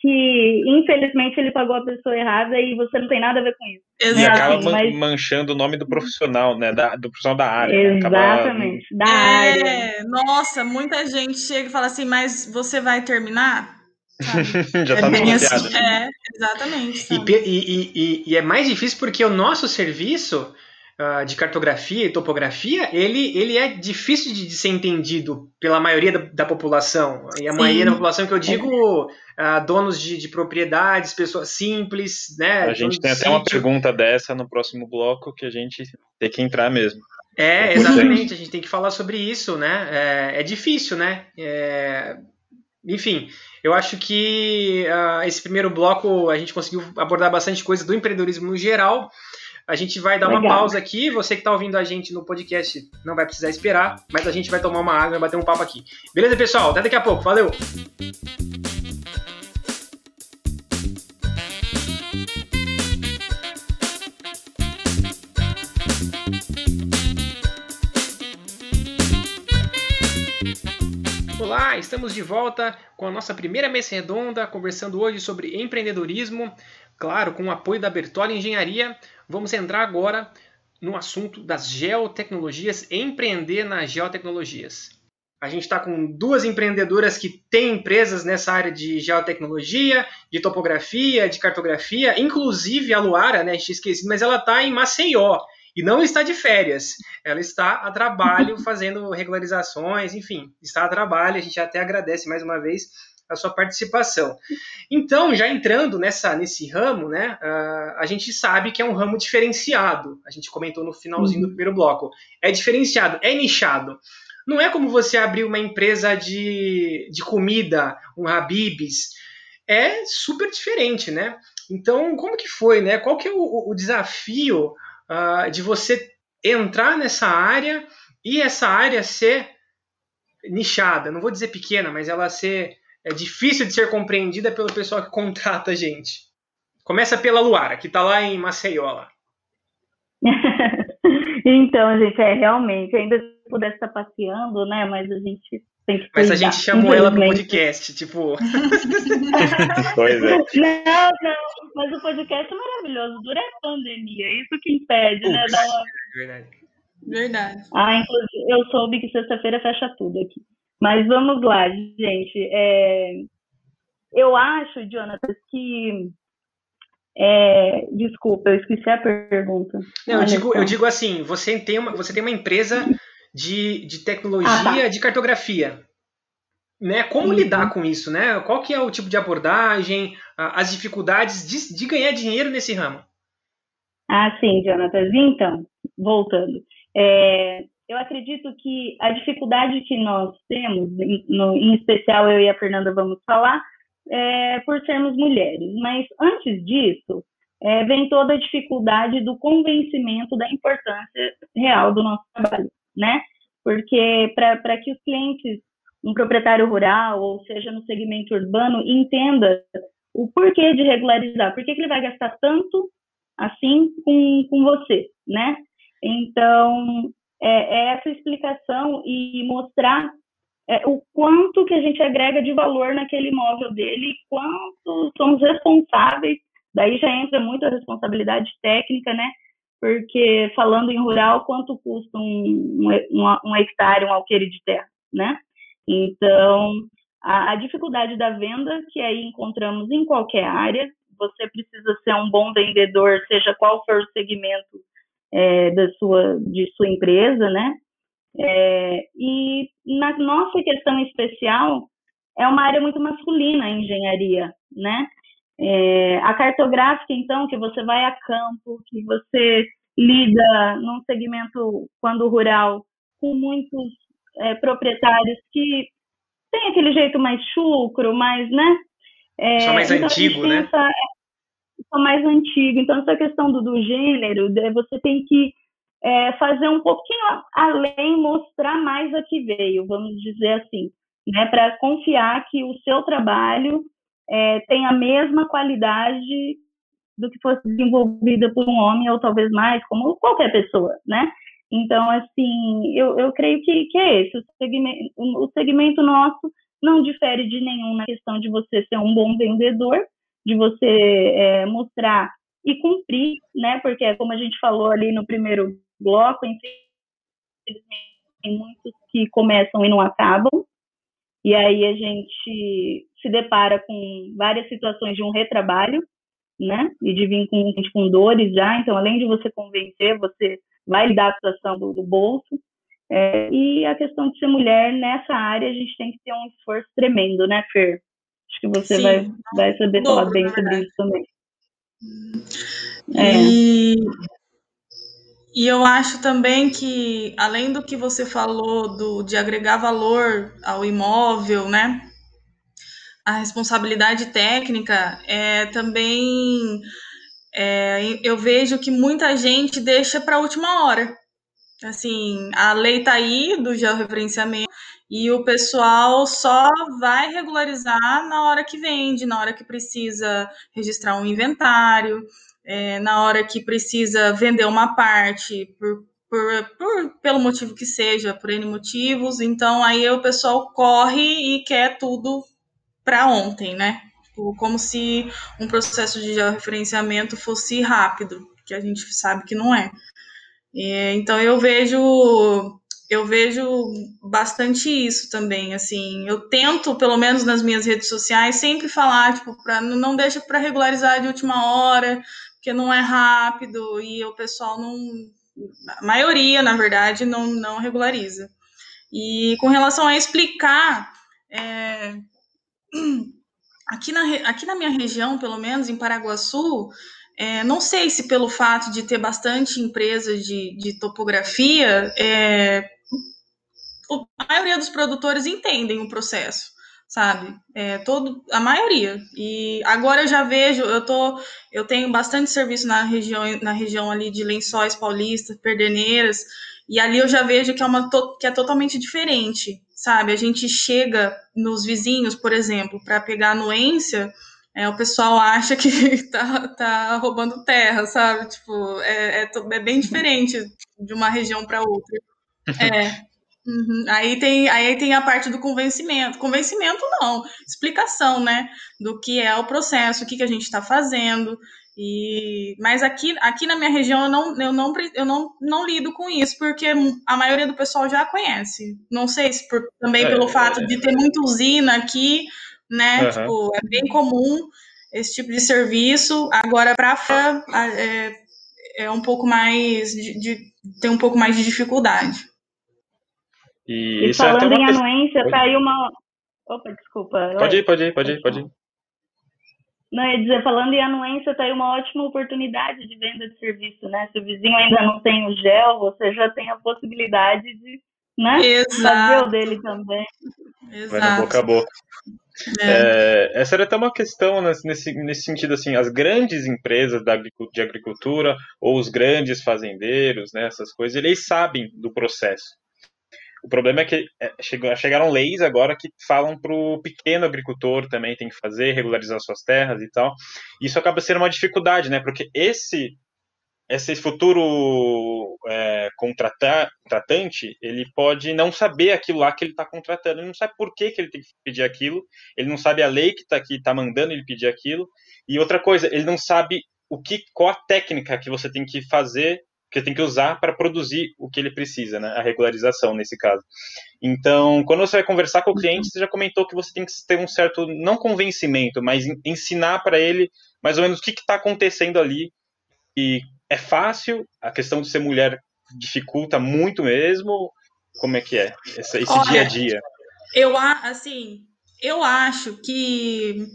que infelizmente ele pagou a pessoa errada e você não tem nada a ver com isso. Exato. E acaba assim, mas... manchando o nome do profissional, né? Da, do profissional da área. Né? Exatamente, acaba... da é, área. Nossa, muita gente chega e fala assim, mas você vai terminar? [laughs] Já tá é, assim, é, exatamente. E, e, e, e, é mais difícil porque o nosso serviço uh, de cartografia e topografia, ele, ele é difícil de, de ser entendido pela maioria da, da, população. E a Sim. maioria da população que eu digo, uh, donos de, de, propriedades, pessoas simples, né? A gente tem até sítio. uma pergunta dessa no próximo bloco que a gente tem que entrar mesmo. É, exatamente, a gente tem que falar sobre isso, né? É, é difícil, né? É, enfim, eu acho que uh, esse primeiro bloco a gente conseguiu abordar bastante coisa do empreendedorismo no geral. A gente vai dar Legal. uma pausa aqui. Você que está ouvindo a gente no podcast não vai precisar esperar, mas a gente vai tomar uma água e bater um papo aqui. Beleza, pessoal? Até daqui a pouco. Valeu! Estamos de volta com a nossa primeira mesa redonda, conversando hoje sobre empreendedorismo, claro, com o apoio da Bertoli Engenharia. Vamos entrar agora no assunto das geotecnologias, empreender nas geotecnologias. A gente está com duas empreendedoras que têm empresas nessa área de geotecnologia, de topografia, de cartografia, inclusive a Luara, né? A gente esqueci, mas ela está em Maceió e não está de férias. Ela está a trabalho [laughs] fazendo regularizações, enfim, está a trabalho. A gente até agradece mais uma vez a sua participação. Então, já entrando nessa nesse ramo, né, a gente sabe que é um ramo diferenciado. A gente comentou no finalzinho do uhum. primeiro bloco. É diferenciado, é nichado. Não é como você abrir uma empresa de, de comida, um Habib's. É super diferente, né? Então, como que foi, né? Qual que é o, o desafio uh, de você entrar nessa área e essa área ser nichada, não vou dizer pequena, mas ela ser é difícil de ser compreendida pelo pessoal que [laughs] contrata a gente. Começa pela Luara, que está lá em Maceió. [laughs] Então, gente, é realmente, ainda se pudesse estar passeando, né? Mas a gente Mas a gente chamou ela para o podcast, tipo. [laughs] pois é. Não, não, mas o podcast é maravilhoso, dura a pandemia, é isso que impede, né? Uma... Verdade. Verdade. Ah, inclusive, eu soube que sexta-feira fecha tudo aqui. Mas vamos lá, gente. É... Eu acho, Jonathan, que É, desculpa, eu esqueci a pergunta. Não, eu digo, eu digo assim, você tem uma, você tem uma empresa de, de tecnologia ah, tá. de cartografia. Né? Como uhum. lidar com isso? Né? Qual que é o tipo de abordagem, as dificuldades de, de ganhar dinheiro nesse ramo? Ah, sim, Jonatas. Então, voltando. É, eu acredito que a dificuldade que nós temos, no, em especial eu e a Fernanda vamos falar, é por sermos mulheres. Mas antes disso, é, vem toda a dificuldade do convencimento da importância real do nosso trabalho, né? Porque para que os clientes, um proprietário rural, ou seja, no segmento urbano, entenda o porquê de regularizar, por que, ele vai gastar tanto assim com, com você, né? Então, é, é essa explicação e mostrar é, o quanto que a gente agrega de valor naquele imóvel dele, quanto somos responsáveis, daí já entra muito a responsabilidade técnica, né? Porque falando em rural, quanto custa um, um, um hectare, um alqueire de terra, né? Então, a, a dificuldade da venda, que aí encontramos em qualquer área, você precisa ser um bom vendedor, seja qual for o segmento é, da sua, de sua empresa, né? É, e na nossa questão especial, é uma área muito masculina a engenharia, né? É, a cartográfica, então, que você vai a campo, que você lida num segmento, quando rural, com muitos é, proprietários que tem aquele jeito mais chucro, mais, né? É, Só mais então antigo, né? Essa, só mais antigo. Então, essa questão do, do gênero, você tem que é, fazer um pouquinho além, mostrar mais a que veio, vamos dizer assim, né? Para confiar que o seu trabalho é, tem a mesma qualidade do que fosse desenvolvida por um homem, ou talvez mais, como qualquer pessoa, né? Então, assim, eu, eu creio que, que é esse. O segmento, o segmento nosso não difere de nenhum na questão de você ser um bom vendedor, de você é, mostrar e cumprir, né? Porque, como a gente falou ali no primeiro bloco, infelizmente, tem muitos que começam e não acabam. E aí a gente se depara com várias situações de um retrabalho, né? E de vir com, com dores já. Então, além de você convencer, você vai lidar com a situação do, do bolso. É, e a questão de ser mulher nessa área, a gente tem que ter um esforço tremendo, né, Fer? Acho que você vai, vai saber falar bem sobre isso também. É. E, e eu acho também que, além do que você falou do, de agregar valor ao imóvel, né? A responsabilidade técnica é também. É, eu vejo que muita gente deixa para a última hora. Assim, a lei está aí do georreferenciamento e o pessoal só vai regularizar na hora que vende, na hora que precisa registrar um inventário, é, na hora que precisa vender uma parte, por, por, por, pelo motivo que seja, por N motivos. Então, aí o pessoal corre e quer tudo para ontem, né? Tipo, como se um processo de referenciamento fosse rápido, que a gente sabe que não é. é então, eu vejo eu vejo bastante isso também, assim, eu tento, pelo menos nas minhas redes sociais, sempre falar, tipo, pra, não deixa para regularizar de última hora, porque não é rápido, e o pessoal não, a maioria, na verdade, não, não regulariza. E com relação a explicar, é, [clears throat] aqui, na, aqui na minha região, pelo menos, em Paraguaçu, é, não sei se pelo fato de ter bastante empresa de, de topografia, é, a maioria dos produtores entendem o processo, sabe? É, todo, a maioria. E agora eu já vejo, eu tô, eu tenho bastante serviço na região, na região ali de Lençóis Paulistas, Perdeneiras, e ali eu já vejo que é uma que é totalmente diferente, sabe? A gente chega nos vizinhos, por exemplo, para pegar anuência, é, o pessoal acha que [laughs] tá, tá roubando terra, sabe? Tipo, é, é, é bem diferente de uma região para outra. [laughs] É. Uhum. Aí, tem, aí tem a parte do convencimento. Convencimento não, explicação, né? Do que é o processo, o que, que a gente está fazendo. E, mas aqui, aqui na minha região eu, não, eu, não, eu não, não lido com isso, porque a maioria do pessoal já conhece. Não sei se por, também é, pelo fato é, de ter muita usina aqui, né? Uhum. Tipo, é bem comum. esse tipo de serviço. Agora, para fora, é, é um pouco mais de, de, tem um pouco mais de dificuldade. E, e é falando em anuência, tá aí uma. Opa, desculpa. Pode ir, pode ir, pode ir, pode ir. Não, ia dizer, falando em anuência, tá aí uma ótima oportunidade de venda de serviço, né? Se o vizinho ainda não tem o gel, você já tem a possibilidade de né? Exato. fazer o dele também. Exato. Vai no boca a boca. É. É, essa era até uma questão nesse, nesse sentido, assim, as grandes empresas da, de agricultura ou os grandes fazendeiros, né, essas coisas, eles sabem do processo. O problema é que é, chegaram leis agora que falam para o pequeno agricultor também tem que fazer, regularizar suas terras e tal. Isso acaba sendo uma dificuldade, né? Porque esse esse futuro é, contratante, ele pode não saber aquilo lá que ele está contratando, ele não sabe por que, que ele tem que pedir aquilo, ele não sabe a lei que está aqui, tá mandando ele pedir aquilo, e outra coisa, ele não sabe o que, qual a técnica que você tem que fazer que tem que usar para produzir o que ele precisa, né? A regularização nesse caso. Então, quando você vai conversar com o cliente, você já comentou que você tem que ter um certo não convencimento, mas ensinar para ele mais ou menos o que está acontecendo ali. E é fácil. A questão de ser mulher dificulta muito mesmo. Como é que é esse, esse Olha, dia a dia? Eu assim, eu acho que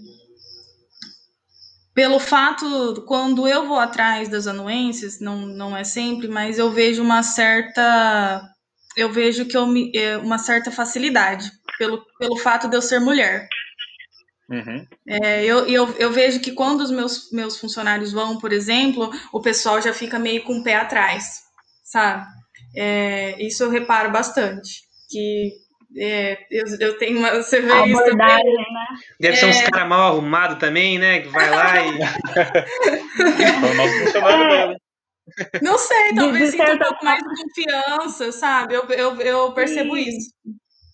pelo fato, quando eu vou atrás das anuências, não, não é sempre, mas eu vejo uma certa. Eu vejo que eu me, é, uma certa facilidade pelo, pelo fato de eu ser mulher. Uhum. É, eu, eu, eu vejo que quando os meus, meus funcionários vão, por exemplo, o pessoal já fica meio com o pé atrás, sabe? É, isso eu reparo bastante. Que é, eu, eu tenho uma. Você vê a isso também. Né? Deve é... ser uns é. caras mal arrumados também, né? Que vai lá e. é... Não sei, talvez sinta um pouco mais de confiança, sabe? Eu, eu, eu percebo Sim. isso.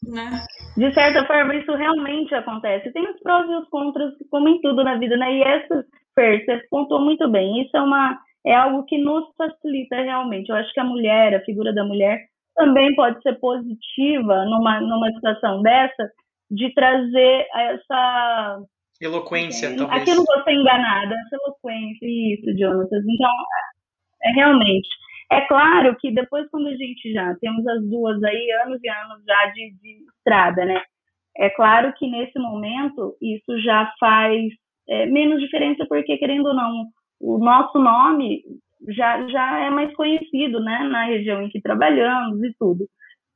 Né? De certa forma, isso realmente acontece. Tem os prós e os contras, como em tudo na vida, né? E essa, Fer, você pontuou muito bem. Isso é, uma, é algo que nos facilita realmente. Eu acho que a mulher, a figura da mulher, também pode ser positiva numa, numa situação dessa, de trazer essa. Eloquência, é, talvez. Aqui eu não vou ser enganada, essa eloquência, isso, Jonatas. Então, é realmente. É claro que depois, quando a gente já temos as duas aí, anos e anos já de, de estrada, né? É claro que nesse momento isso já faz é, menos diferença, porque, querendo ou não, o nosso nome já, já é mais conhecido, né, na região em que trabalhamos e tudo,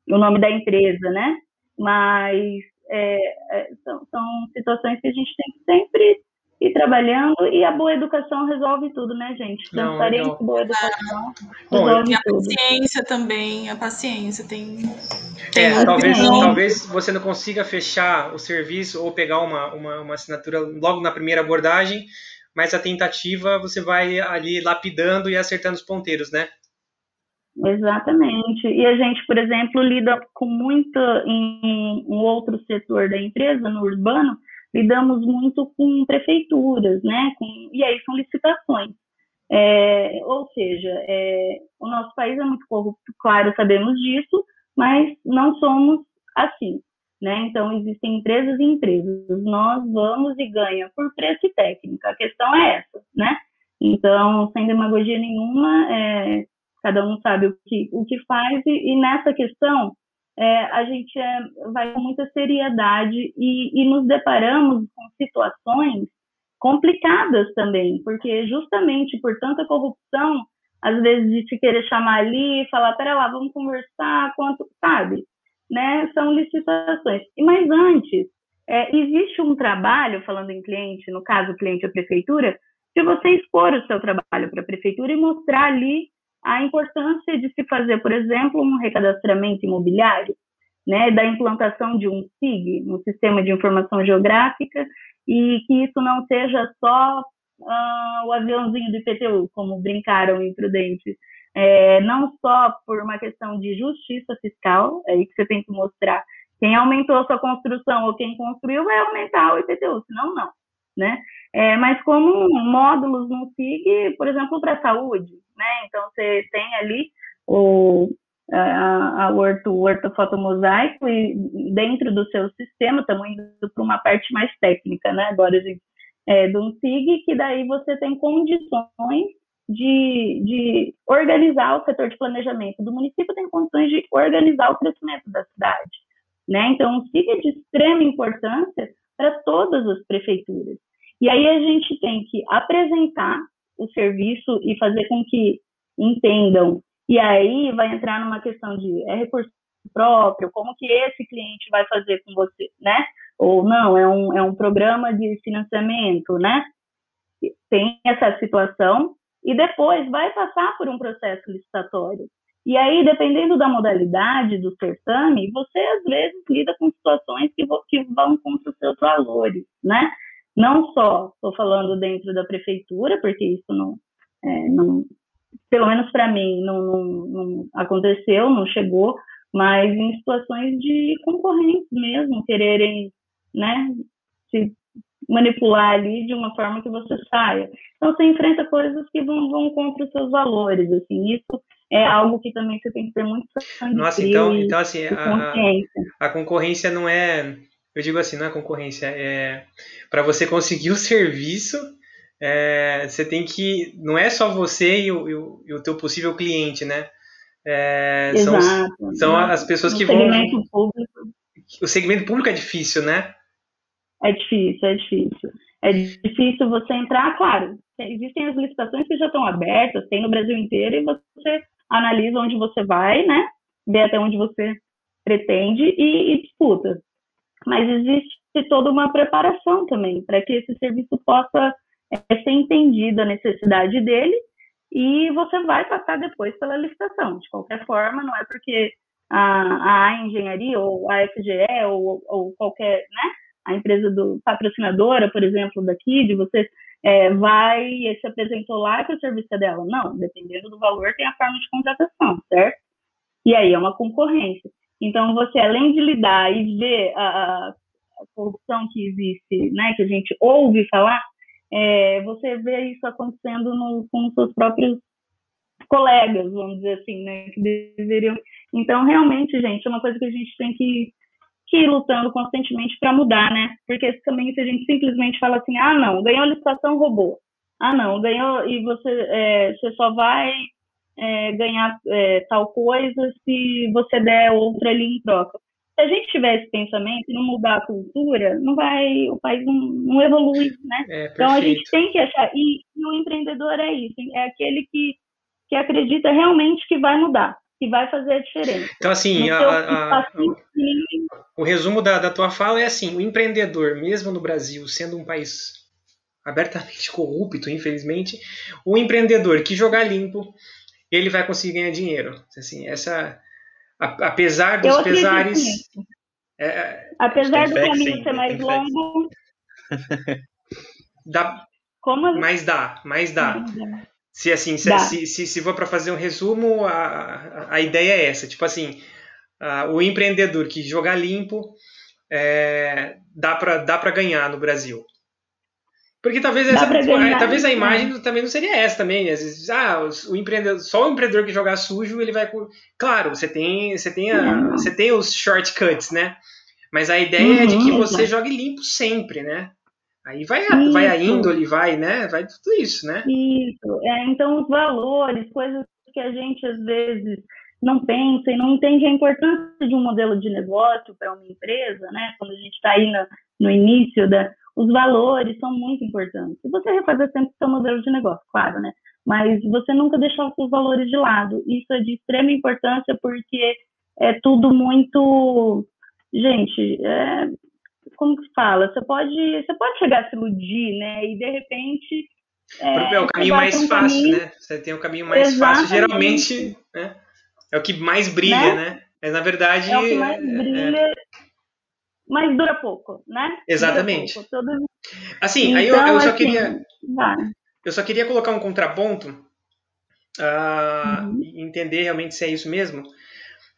o nome da empresa, né, mas é, é, são, são situações que a gente tem que sempre ir trabalhando e a boa educação resolve tudo, né, gente? Transparência, boa educação Bom, resolve e a tudo. paciência também, a paciência tem. tem é, talvez, talvez você não consiga fechar o serviço ou pegar uma, uma, uma assinatura logo na primeira abordagem, mas a tentativa você vai ali lapidando e acertando os ponteiros, né? Exatamente. E a gente, por exemplo, lida com muito em um outro setor da empresa, no urbano, lidamos muito com prefeituras, né? Com, e aí são licitações. É, ou seja, é, o nosso país é muito corrupto, claro, sabemos disso, mas não somos assim. Né? Então, existem empresas e empresas. Nós vamos e ganha por preço e técnica. A questão é essa, né? Então, sem demagogia nenhuma, é, cada um sabe o que, o que faz, e, e nessa questão, é, a gente é, vai com muita seriedade e, e nos deparamos com situações complicadas também, porque justamente por tanta corrupção, às vezes de se querer chamar ali falar, pera lá, vamos conversar, quanto, sabe? Né, são licitações. Mais antes, é, existe um trabalho, falando em cliente, no caso cliente é a prefeitura, de você expor o seu trabalho para a prefeitura e mostrar ali a importância de se fazer, por exemplo, um recadastramento imobiliário, né, da implantação de um SIG, um Sistema de Informação Geográfica, e que isso não seja só uh, o aviãozinho do IPTU, como brincaram imprudentes, é, não só por uma questão de justiça fiscal, é aí que você tem que mostrar quem aumentou a sua construção ou quem construiu vai aumentar o IPTU, senão não, né? É, mas como módulos no SIG, por exemplo, para a saúde, né? Então você tem ali o a, a orto, o ortofotomosaico e dentro do seu sistema estamos indo para uma parte mais técnica, né? Agora a gente é, um SIG, que daí você tem condições de, de organizar o setor de planejamento do município, tem condições de organizar o crescimento da cidade. Né? Então, é de extrema importância para todas as prefeituras. E aí a gente tem que apresentar o serviço e fazer com que entendam. E aí vai entrar numa questão de é recurso próprio, como que esse cliente vai fazer com você, né? Ou não, é um, é um programa de financiamento, né? Tem essa situação e depois vai passar por um processo licitatório. E aí, dependendo da modalidade do certame, você às vezes lida com situações que, vão contra os seus valores, né? Não só estou falando dentro da prefeitura, porque isso não, é, não pelo menos para mim, não, não, não, aconteceu, não chegou, mas em situações de concorrentes mesmo, quererem, né, se manipular ali de uma forma que você saia. Então, você enfrenta coisas que vão, vão contra os seus valores, assim, isso é algo que também você tem que ter muito Nossa, então, então assim, a, a concorrência não é, eu digo assim, não é concorrência, é para você conseguir o [laughs] serviço, é, você tem que, não é só você e o, e o, e o teu possível cliente, né? É, Exato, são, são as pessoas que vão. Público. O segmento público é difícil, né? É difícil, é difícil. É difícil você entrar, claro. Existem as licitações que já estão abertas, tem no Brasil inteiro, e você analisa onde você vai, né? Vê até onde você pretende e, e disputa. Mas existe toda uma preparação também para que esse serviço possa é, ser entendido a necessidade dele e você vai passar depois pela licitação. De qualquer forma, não é porque a, a engenharia ou a FGE ou, ou qualquer, né, a empresa do patrocinadora, por exemplo, daqui, de você é, vai e se apresentou lá que o serviço dela. Não, dependendo do valor, tem a forma de contratação, certo? E aí é uma concorrência. Então, você, além de lidar e ver a, a corrupção que existe, né, que a gente ouve falar, é, você vê isso acontecendo no, com seus próprios colegas, vamos dizer assim, né, que deveriam. Então, realmente, gente, é uma coisa que a gente tem que, lutando constantemente para mudar, né? Porque também se a gente simplesmente fala assim, ah, não, ganhou a licitação, roubou. Ah, não, ganhou e você, é, você só vai é, ganhar é, tal coisa se você der outra ali em troca se a gente tiver esse pensamento e não mudar a cultura, não vai, o país não, não evolui, né? É, então a gente tem que achar, e, e, o empreendedor é isso, é aquele que, que acredita realmente que vai mudar, que vai fazer a diferença. Então assim, a, a, a, o resumo da, da tua fala é assim, o empreendedor, mesmo no Brasil, sendo um país abertamente [laughs] corrupto, infelizmente, o empreendedor que jogar limpo, ele vai conseguir ganhar dinheiro. Assim, essa apesar dos pesares. É, é, apesar do caminho ser mais longo. [laughs] dá, Como? Mas dá, mas dá. Se assim, se, se, se, se, for para fazer um resumo, a, a ideia é essa. Tipo assim, a, o empreendedor que jogar limpo é, dá para dá ganhar no Brasil. Porque talvez, essa, ganhar, talvez a né? imagem também não seria essa também. Às vezes, ah, o empreendedor, só o empreendedor que jogar sujo, ele vai. Claro, você tem, você tem, a, você tem os shortcuts, né? Mas a ideia uhum, é de que uhum, você jogue limpo sempre, né? Aí vai a, vai a índole, vai, né? Vai tudo isso, né? Isso. É, então, os valores, coisas que a gente às vezes não pensa e não entende a importância de um modelo de negócio para uma empresa, né? Quando a gente está aí no, no início da, os valores são muito importantes. E você refazer sempre o seu modelo de negócio, claro, né? Mas você nunca deixar os seus valores de lado. Isso é de extrema importância porque é tudo muito. Gente, é... como que fala? Você pode, você pode chegar a se iludir, né? E de repente. É, é o caminho mais um fácil, caminho... né? Você tem o caminho mais Exatamente. fácil, geralmente, né? É o que mais brilha, né? né? Mas na verdade. É o que mais é, brilha. É mas dura pouco, né? Exatamente. Pouco, todo... Assim, então, aí eu, eu só assim, queria. Vai. Eu só queria colocar um contraponto, uh, uhum. entender realmente se é isso mesmo.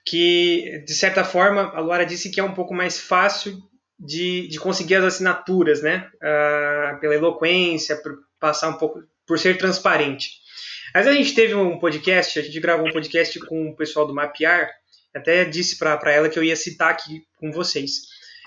Que, de certa forma, a Laura disse que é um pouco mais fácil de, de conseguir as assinaturas, né? Uh, pela eloquência, por passar um pouco, por ser transparente. Mas a gente teve um podcast, a gente gravou um podcast com o pessoal do Mapear, até disse para ela que eu ia citar aqui com vocês.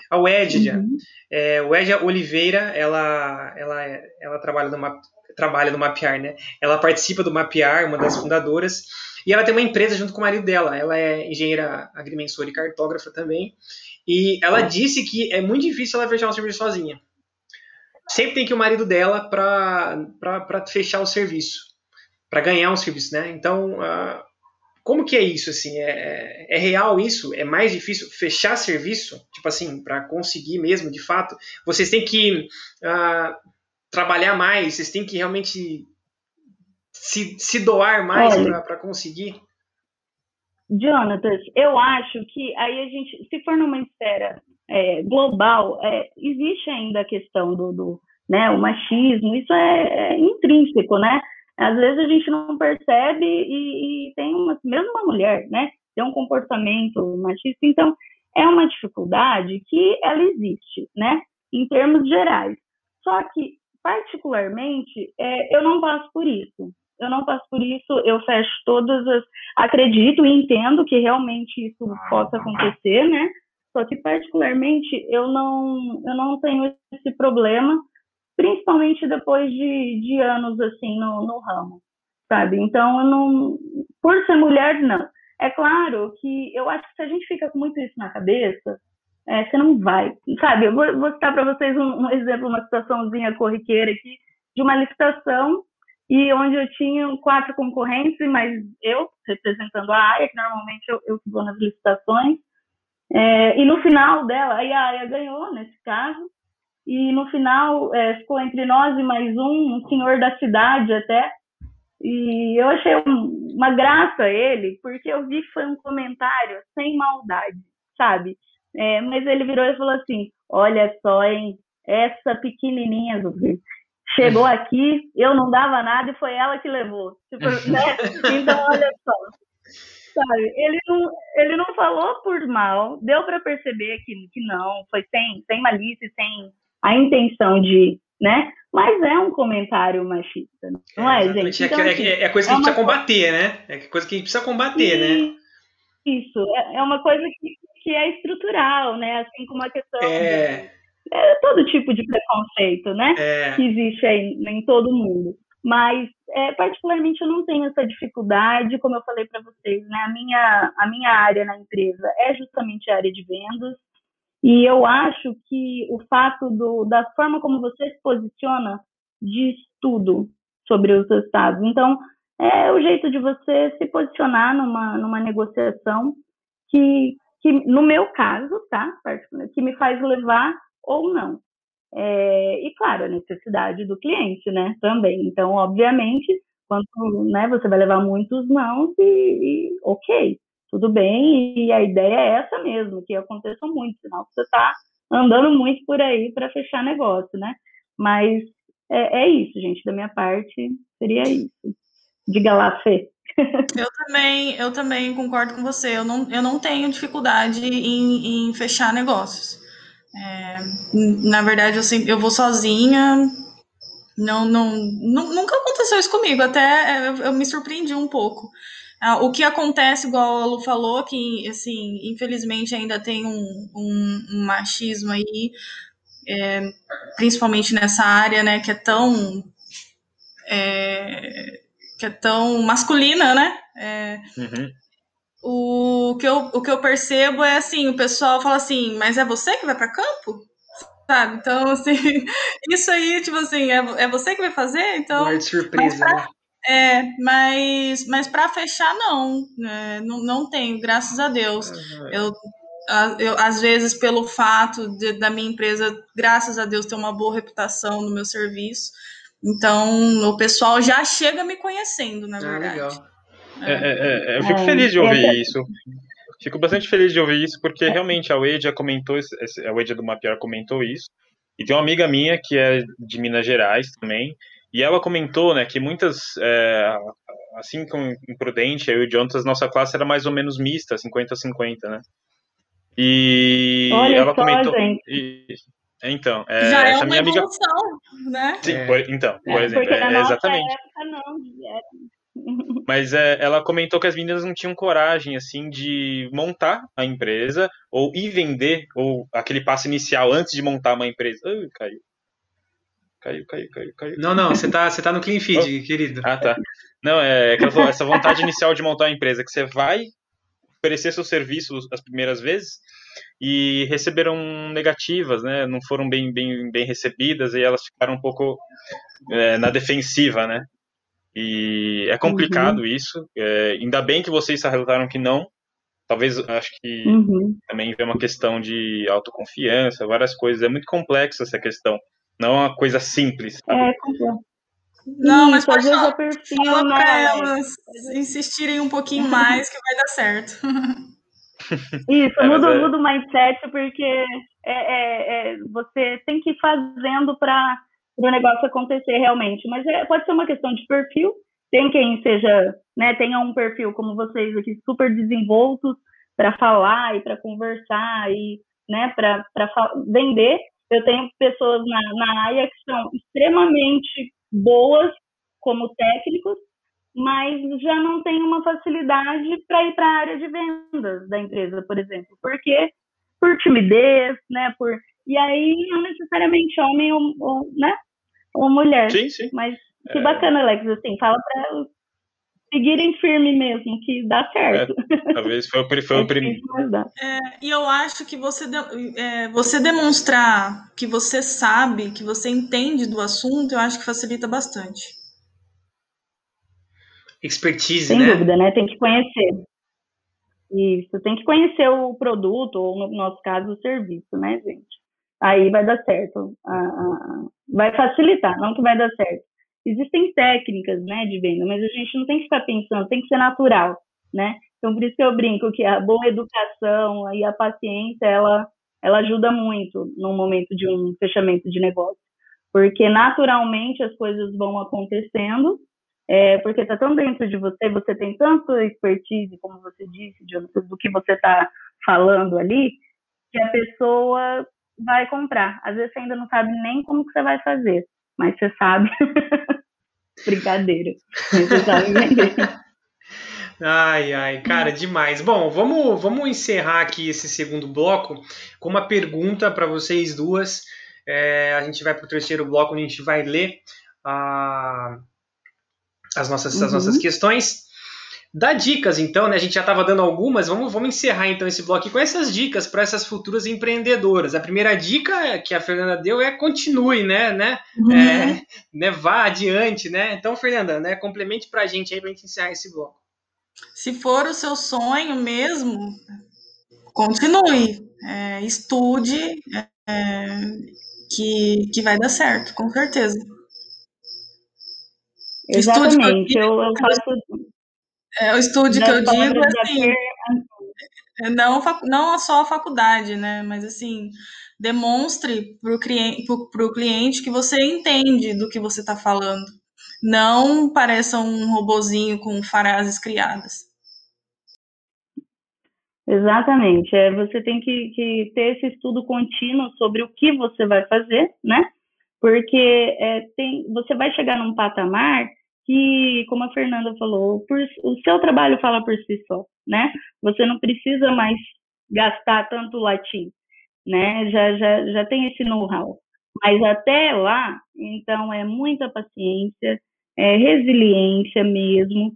a Wedja. Uhum. É, Wedja Oliveira, ela, ela, ela trabalha, no, trabalha no Mapear, né? Ela participa do Mapear, uma das fundadoras, e ela tem uma empresa junto com o marido dela. Ela é engenheira agrimensora e cartógrafa também. E ela disse que é muito difícil ela fechar um serviço sozinha. Sempre tem que o marido dela para fechar o serviço, para ganhar um serviço, né? Então, uh, como que é isso, assim? É, é, real isso? É mais difícil fechar serviço? Tipo assim, para conseguir mesmo, de fato? Vocês têm que uh, trabalhar mais, vocês têm que realmente se, se doar mais para conseguir? Jonathan, eu acho que aí a gente, se for numa esfera é, global, é, existe ainda a questão do, do né, o machismo, isso é, é, intrínseco, né? Às vezes a gente não percebe e, e, tem uma, mesmo uma mulher, né, tem um comportamento machista, então é uma dificuldade que ela existe, né, em termos gerais. Só que, particularmente, é, eu não passo por isso, eu não passo por isso, eu fecho todas as. Acredito e entendo que realmente isso possa acontecer, né? Só que, particularmente, eu não, eu não tenho esse problema, principalmente depois de, de anos, assim, no, no ramo, sabe? Então, eu não. Por ser mulher, não. É claro que eu acho que se a gente fica com muito isso na cabeça, é, você não vai. Sabe, eu vou, vou citar para vocês um, um exemplo, uma situaçãozinha corriqueira aqui, de uma licitação e onde eu tinha quatro concorrentes, mas eu representando a área, que normalmente eu, eu vou nas licitações, é, e no final dela, aí a área ganhou, nesse caso, e no final é, ficou entre nós e mais um, um senhor da cidade até, e eu achei um, uma graça ele, porque eu vi que foi um comentário sem maldade, sabe? É, mas ele virou e falou assim: Olha só, hein, essa pequenininha, Zubir, chegou [laughs] aqui, eu não dava nada e foi ela que levou. Tipo, [laughs] né? Então, olha só. Sabe, ele não, ele não falou por mal, deu para perceber que, que não, foi sem, sem malícia, sem a intenção de, né? Mas é um comentário machista, não é, é gente? É, então, é, é, é, coisa que a gente precisa combater, né? É coisa que a gente precisa combater, né? Isso, é, é uma coisa que, que é estrutural, né? Assim como a questão é é, todo tipo de preconceito, né? É. Que existe aí em todo mundo. Mas, é, particularmente, eu não tenho essa dificuldade, como eu falei para vocês, né? A minha, a minha área na empresa é justamente a área de vendas, e eu acho que o fato do, da forma como você se posiciona diz tudo sobre os resultados. Então, é o jeito de você se posicionar numa, numa negociação que, que, no meu caso, tá? Que me faz levar ou não. É, e, claro, a necessidade do cliente, né, também. Então, obviamente, quando né, você vai levar muitos não, e, e, ok, tudo bem, e a ideia é essa mesmo, que aconteça muito, senão você está andando muito por aí para fechar negócio, né? Mas é, é, isso, gente, da minha parte, seria isso. Diga lá, Fê. Eu também, eu também concordo com você. Eu não, eu não tenho dificuldade em, em fechar negócios. É, na verdade, eu, sempre, eu vou sozinha. Não, não, nunca aconteceu isso comigo, até eu, eu me surpreendi um pouco. Ah, o que acontece, igual a Lu falou, que, assim, infelizmente ainda tem um, um, um machismo aí, é, principalmente nessa área, né, que é tão... É, que é tão masculina, né? É, uhum o que, eu, o que eu percebo é assim, o pessoal fala assim, mas é você que vai para campo? Sabe? Então, [laughs] assim, isso aí, tipo assim, é, é você que vai fazer? Então. Guarde surpresa, pra, né? É, mas, mas para fechar, não, né? não. Não tenho, graças a Deus. Uhum. Eu, eu, às vezes, pelo fato de, da minha empresa, graças a Deus, ter uma boa reputação no meu serviço. Então, o pessoal já chega me conhecendo, na ah, verdade. Legal. É, é, é, eu fico feliz de ouvir isso. Fico bastante feliz de ouvir isso, porque realmente a Wedia comentou, a Wedia do Mapiar comentou isso. E tem uma amiga minha que é de Minas Gerais também, e ela comentou, né, que muitas, é, assim como em Prudente, eu e o Jonathan, nossa classe era mais ou menos mista, 50-50, né? E Olha ela só, comentou. Gente. E, então, é, Já é essa uma minha amiga. né? Sim, por, então, por é, exemplo, porque na é, nossa exatamente. época não, Mas é, ela comentou que as meninas não tinham coragem, assim, de montar a empresa ou ir vender, ou aquele passo inicial antes de montar uma empresa. Ai, caiu. Caiu, caiu, caiu, caiu. Não, não, você tá, você tá no clean feed, oh. querido. Ah, tá. Não, é essa vontade inicial de montar uma empresa, que você vai oferecer seus serviços as primeiras vezes e receberam negativas, né? Não foram bem, bem, bem recebidas e elas ficaram um pouco é, na defensiva, né? E é complicado uhum. isso. É, ainda bem que vocês relataram que não. Talvez, acho que uhum. também vem uma questão de autoconfiança, várias coisas. É muito complexa essa questão. Não é uma coisa simples. Sabe? É, complexo. Não, mas pode falar, perfil, fala para elas insistirem um pouquinho mais que vai dar certo. [laughs] Isso, é, muda, é... muda o mindset porque é, é, é, você tem que ir fazendo para o negócio acontecer realmente. Mas é, pode ser uma questão de perfil. Tem quem seja, né, tenha um perfil como vocês aqui super desenvoltos para falar e para conversar e né, para vender. Eu tenho pessoas na, na área que são extremamente boas como técnicos, mas já não tem uma facilidade para ir para a área de vendas da empresa, por exemplo, porque por timidez, né, por e aí não necessariamente homem ou, ou né, ou mulher. Sim, sim. Mas que é... bacana, Alex, assim, fala para seguirem firme mesmo, que dá certo. É, talvez foi, o, foi o [laughs] primeiro. É, e eu acho que você, de, é, você demonstrar que você sabe, que você entende do assunto, eu acho que facilita bastante expertise, Sem né? Sem dúvida, né? Tem que conhecer. Isso, tem que conhecer o produto, ou no nosso caso, o serviço, né, gente? Aí vai dar certo. Vai facilitar, não que vai dar certo. Existem técnicas, né, de venda, mas a gente não tem que ficar pensando, tem que ser natural, né? Então, por isso que eu brinco que a boa educação e a paciência, ela, ela ajuda muito no momento de um fechamento de negócio. Porque naturalmente as coisas vão acontecendo é, porque está tão dentro de você, você tem tanto expertise, como você disse, do que você está falando ali, que a pessoa vai comprar. Às vezes você ainda não sabe nem como que você vai fazer, mas você sabe. [laughs] Brincadeira. Mas você sabe vender. Ai, ai, cara, demais. Bom, vamos, vamos encerrar aqui esse segundo bloco com uma pergunta para vocês duas. É, a gente vai para o terceiro bloco, onde a gente vai ler a, as nossas, uhum. as nossas questões. Dá dicas, então, né? A gente já estava dando algumas, vamos, vamos encerrar então esse bloco com essas dicas para essas futuras empreendedoras. A primeira dica que a Fernanda deu é continue, né? né? Uhum. É, né vá adiante, né? Então, Fernanda, né, complemente para a gente aí para a gente encerrar esse bloco. Se for o seu sonho mesmo, continue, é, estude, é, que, que vai dar certo, com certeza. Exatamente, eu, eu faço. É, o estúdio que eu digo assim, é, não, não só a faculdade, né? Mas assim, demonstre para o cliente, cliente que você entende do que você está falando. Não pareça um robozinho com frases criadas. Exatamente. É, você tem que, que, ter esse estudo contínuo sobre o que você vai fazer, né? Porque é, tem, você vai chegar num patamar que, como a Fernanda falou, por, o seu trabalho fala por si só, né? Você não precisa mais gastar tanto latim, né? Já, já, já tem esse know-how. Mas até lá, então, é muita paciência, é resiliência mesmo,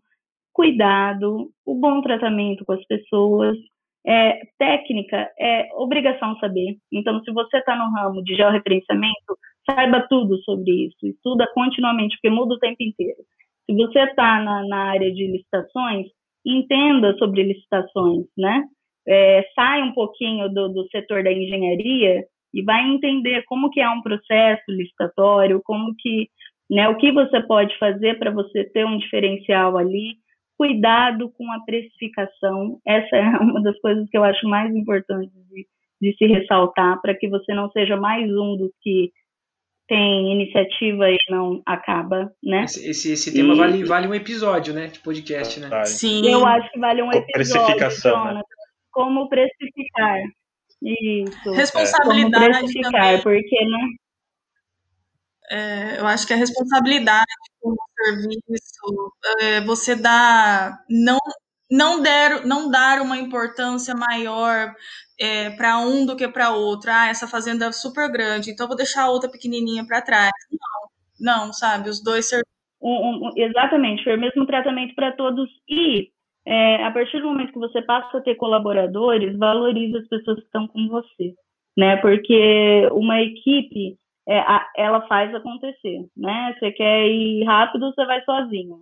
cuidado, o bom tratamento com as pessoas, é, técnica é obrigação saber. Então, se você está no ramo de georreferenciamento, saiba tudo sobre isso, estuda continuamente, porque muda o tempo inteiro. Se você está na, na, área de licitações, entenda sobre licitações, né? É, sai um pouquinho do, do setor da engenharia e vai entender como que é um processo licitatório, como que, né, o que você pode fazer para você ter um diferencial ali. Cuidado com a precificação, essa [laughs] é uma das coisas que eu acho mais importantes de, de se ressaltar, para que você não seja mais um dos que tem iniciativa e não acaba, né? Esse, esse, esse tema e... vale, vale um episódio, né? De podcast, né? Sim. Eu acho que vale um episódio. Precificação, né? Como precificar. Isso. Responsabilidade. Como precificar, também. porque, né? É, eu acho que a responsabilidade com o serviço, é, você dá não não der não dar uma importância maior é, para um do que para outro. Ah, essa fazenda é super grande, então vou deixar a outra pequenininha para trás. Não, não, sabe? Os dois serviços. Um, um, exatamente, foi o mesmo tratamento para todos e é, a partir do momento que você passa a ter colaboradores, valorize as pessoas que estão com você, né? Porque uma equipe, é, a, ela faz acontecer, né? Você quer ir rápido, você vai sozinho.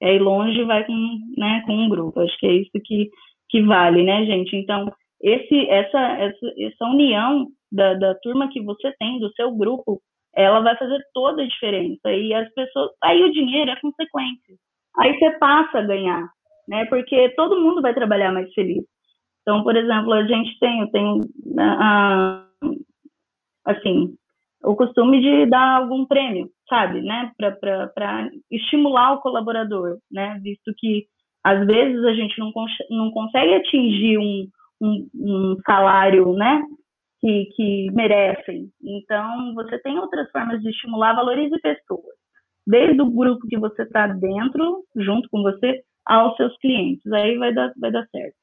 Quer ir longe, vai com, né, com um grupo. Acho que é isso que, que vale, né, gente? Então, esse, essa, essa, essa união da, da turma que você tem, do seu grupo, ela vai fazer toda a diferença. E as pessoas. Aí o dinheiro é consequência. Aí você passa a ganhar né? Porque todo mundo vai trabalhar mais feliz. Então, por exemplo, a gente tem, eu tenho, uh, assim, o costume de dar algum prêmio, sabe, né? Para estimular o colaborador, né? Visto que às vezes a gente não, não consegue atingir um, um, um salário, né? Que, que merecem. Então, você tem outras formas de estimular, valorize pessoas. Desde o grupo que você está dentro, junto com você, aos seus clientes. Aí vai dar, vai dar certo.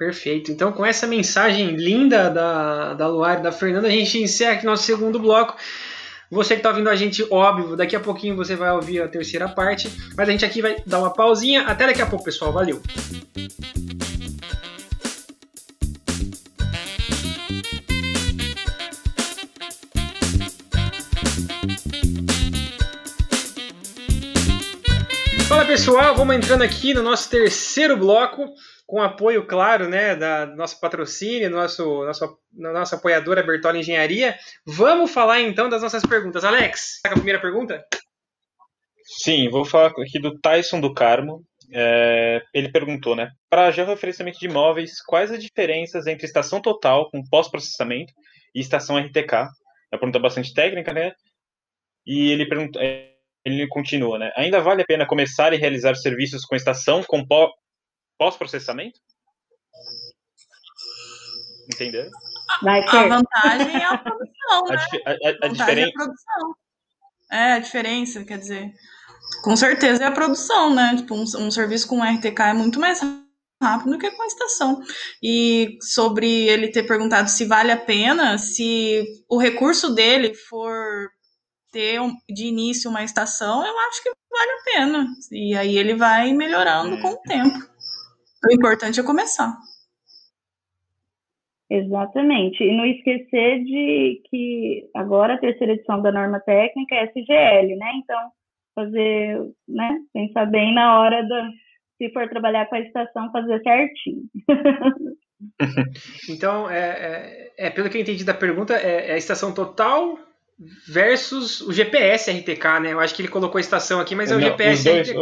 Perfeito. Então, com essa mensagem linda da, da Luar e da Fernanda, a gente encerra aqui nosso segundo bloco. Você que está ouvindo a gente, óbvio, daqui a pouquinho você vai ouvir a terceira parte, mas a gente aqui vai dar uma pausinha. Até daqui a pouco, pessoal. Valeu! pessoal, vamos entrando aqui no nosso terceiro bloco, com apoio, claro, né, da nosso patrocínio, nosso, nosso, nossa apoiadora Bertola Engenharia. Vamos falar então das nossas perguntas. Alex, tá a primeira pergunta? Sim, vou falar aqui do Tyson do Carmo. É, ele perguntou, né? Para georreferenciamento de imóveis, quais as diferenças entre estação total com pós-processamento e estação RTK? É uma pergunta bastante técnica, né? E ele perguntou, é, ele continua, né? Ainda vale a pena começar e realizar serviços com estação com pós-processamento? Entendeu? A vantagem é a produção, né? A, a, a, a diferença... É a produção. É, a diferença, quer dizer... Com certeza é a produção, né? Tipo, um, um serviço com RTK é muito mais rápido do que com a estação. E sobre ele ter perguntado se vale a pena, se o recurso dele for ter de início uma estação, eu acho que vale a pena. E aí ele vai melhorando com o tempo. O importante é começar. Exatamente. E não esquecer de que agora a terceira edição da norma técnica é SGL, né? Então, fazer, né? Pensar bem na hora da. Se for trabalhar com a estação, fazer certinho. [laughs] então, é, é, é, pelo que eu entendi da pergunta, é, é a estação total versus o GPS RTK, né? Eu acho que ele colocou a estação aqui, mas é o Não, GPS dois, RTK.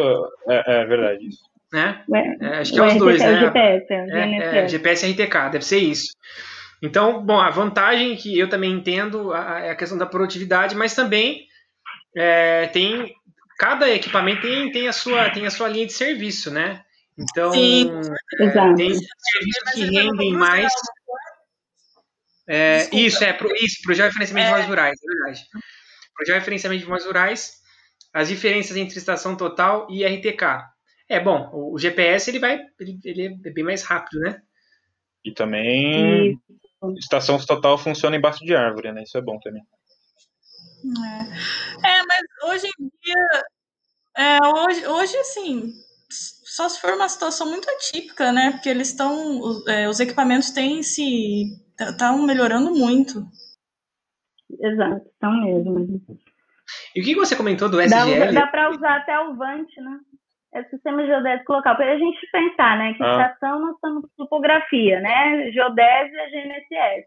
é, é, verdade. Né? É, acho que é os dois, né? GPS, é, é, GPS RTK, deve ser isso. Então, bom, a vantagem que eu também entendo é a questão da produtividade, mas também é, tem cada equipamento tem, tem, a sua, tem a sua linha de serviço, né? Então, é, tem serviços que rendem mais. É, isso, é, pro, isso, projeto de referenciamento é. de imóveis rurais, é verdade. Projeto de referenciamento de imóveis rurais, as diferenças entre estação total e RTK. É bom, o, GPS ele vai, ele, ele é bem mais rápido, né? E também e... estação total funciona embaixo de árvore, né? Isso é bom também. É, é mas hoje em dia, é, hoje, hoje assim, só se for uma situação muito atípica, né? Porque eles estão, é, os equipamentos têm se estão melhorando muito. Exato, estão mesmo. E o que você comentou do SGL? Dá, dá para usar até o VANT, né? É o sistema geodésico local. Para a gente pensar, né? Que ah. estação nós estamos topografia, né? Geodésia GNSS.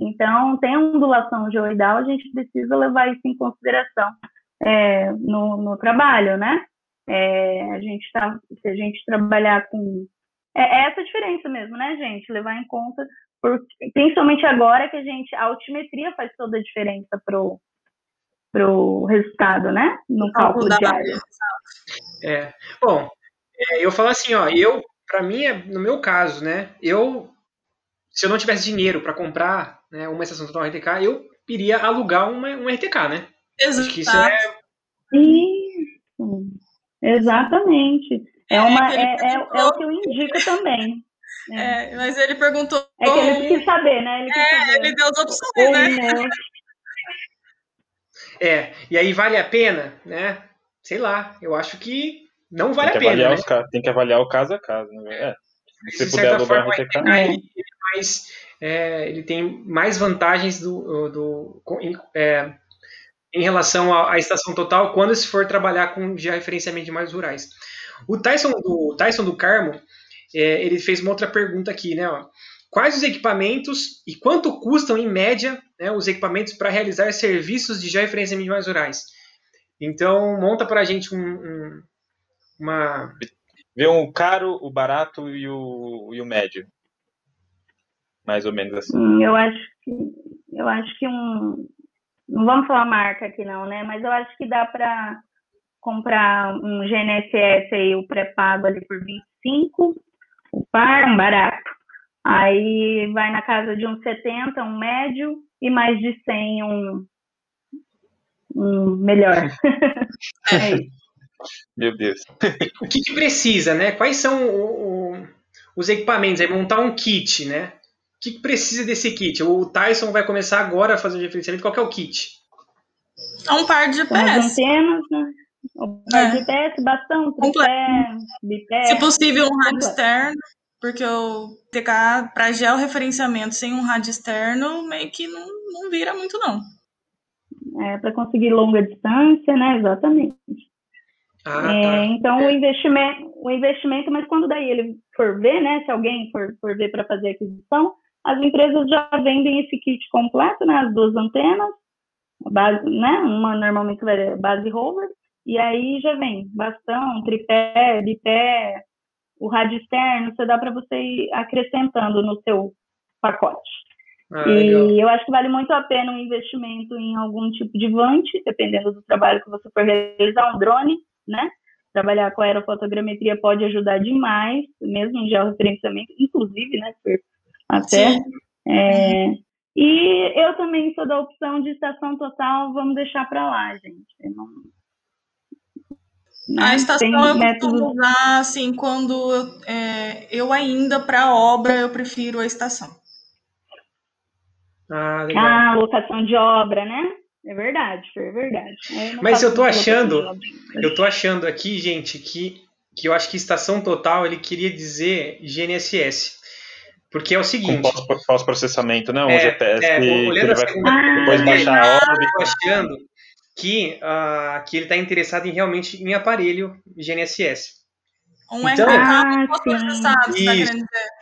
Então, tem ondulação geoidal, a gente precisa levar isso em consideração é, no, no trabalho, né? É, a gente tá, se a gente trabalhar com é, é essa diferença mesmo, né, gente? Levar em conta por, principalmente agora que a gente a altimetria faz toda a diferença pro pro resultado, né? No cálculo diário. É. Bom, é, eu falo assim, ó, eu para mim, é, no meu caso, né, eu se eu não tivesse dinheiro para comprar né, uma estação total RTK, eu iria alugar uma, um RTK, né? Exato. Acho que isso é e Exatamente. É, é uma, é, é, é, o que eu indico também. É. é mas ele perguntou. É que ele quis saber, né? Ele, é, saber. ele deu as opções, né? É, e aí vale a pena, né? Sei lá, eu acho que não vale a pena. Né? Tem que avaliar o caso a caso, né? É. Se de puder alugar RTK. Ele, mais, é, ele tem mais vantagens do, do, é, em relação à, à, estação total quando se for trabalhar com georreferenciamento de mais rurais. O Tyson do, Tyson do Carmo, é, ele fez uma outra pergunta aqui, né? Ó. Quais os equipamentos e quanto custam, em média, né, os equipamentos para realizar serviços de georreferenciamento de mais rurais? Então, monta para a gente um, um, uma... Vê um caro, o barato e o, e o médio. Mais ou menos assim. Eu acho que, eu acho que um... Não vamos falar marca aqui não, né? Mas eu acho que dá para comprar um GNSS aí, o pré-pago ali por 25, o par, um barato. Aí vai na casa de uns 70, um médio, e mais de 100, um, um melhor. [laughs] é isso. Meu Deus. o que, que, precisa, né? Quais são o, o, os equipamentos? É montar um kit, né? O que, que, precisa desse kit? O Tyson vai começar agora a fazer o diferenciamento. Qual é o kit? É um par de. As antenas, né? Um par é. de GPS, bastão, tripé, bipé. Se possível, um rádio externo. Porque o TK, para georreferenciamento sem um rádio externo, meio que não, não vira muito, não. É, para conseguir longa distância, né? Exatamente. Ah, é, tá. Então, é. o, investimento, o investimento, mas quando daí ele for ver, né? Se alguém for, for ver para fazer aquisição, as empresas já vendem esse kit completo, né? As duas antenas, base, né? Uma normalmente vai base rover, e aí já vem bastão, tripé, bipé, o rádio externo, você dá para você ir acrescentando no seu pacote. Ah, e legal. eu acho que vale muito a pena um investimento em algum tipo de vante, dependendo do trabalho que você for realizar, um drone, né? Trabalhar com aerofotogrametria pode ajudar demais, mesmo em georreferenciamento, inclusive, né? Até. É, e eu também sou da opção de estação total, vamos deixar para lá, gente. Eu não, a estação eu métodos... costumo usar, assim, quando eu, é, eu ainda, para obra, eu prefiro a estação. Ah, legal. ah, locação de obra, né? É verdade, é verdade. Mas eu tô achando, eu tô achando aqui, gente, que, que eu acho que estação total ele queria dizer GNSS. Porque é o seguinte. Com pós-processamento, né? Um é, GPS é, que, ele vai depois baixar a obra. Eu tô achando que, uh, que ele está interessado em realmente em aparelho GNSS. Um então, ah, pós-processado, tá isso,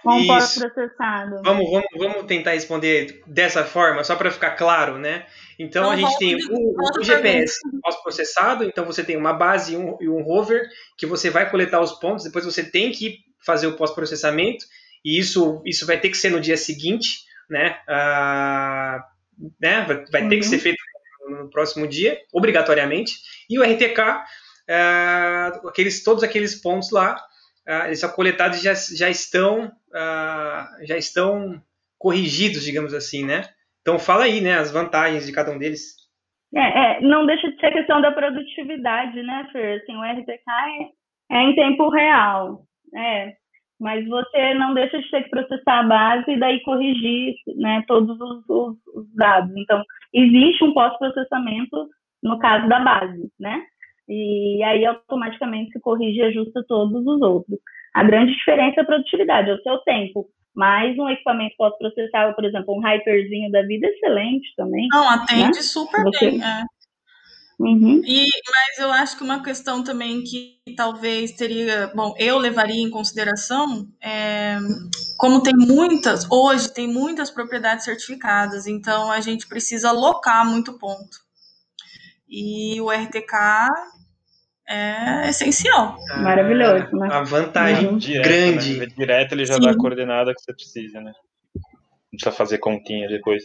um pós-processado. Vamos, vamos, vamos tentar responder dessa forma, só para ficar claro, né? Então, então a gente tem o, o GPS pós-processado, então você tem uma base e um, e um rover que você vai coletar os pontos, depois você tem que fazer o pós-processamento, e isso, isso vai ter que ser no dia seguinte, né? Uh, né? Vai, vai uhum. ter que ser uhum. feito no próximo dia, obrigatoriamente, e o RTK, é, aqueles, todos aqueles pontos lá, é, eles são coletados e já, já estão é, já estão corrigidos, digamos assim, né? Então fala aí, né, as vantagens de cada um deles. É, é, não deixa de ser questão da produtividade, né, Fer? Assim, o RTK é, é em tempo real, é, mas você não deixa de ter que processar a base e daí corrigir né, todos os, os, os dados. Então, existe um pós-processamento no caso da base, né? E aí automaticamente se corrige e ajusta todos os outros. A grande diferença é a produtividade, é o seu tempo. Mas um equipamento pós-processável, por exemplo, um hyperzinho da vida, é excelente também. Não, atende né? super Você... bem. É. Uhum. E, mas eu acho que uma questão também que talvez teria, bom, eu levaria em consideração, é, como tem muitas, hoje tem muitas propriedades certificadas, então a gente precisa alocar muito ponto. E o RTK é essencial. Ah, Maravilhoso, né? A vantagem uhum. direto, grande. Né? Direto ele já Sim. dá a coordenada que você precisa, né? Não precisa fazer continha depois.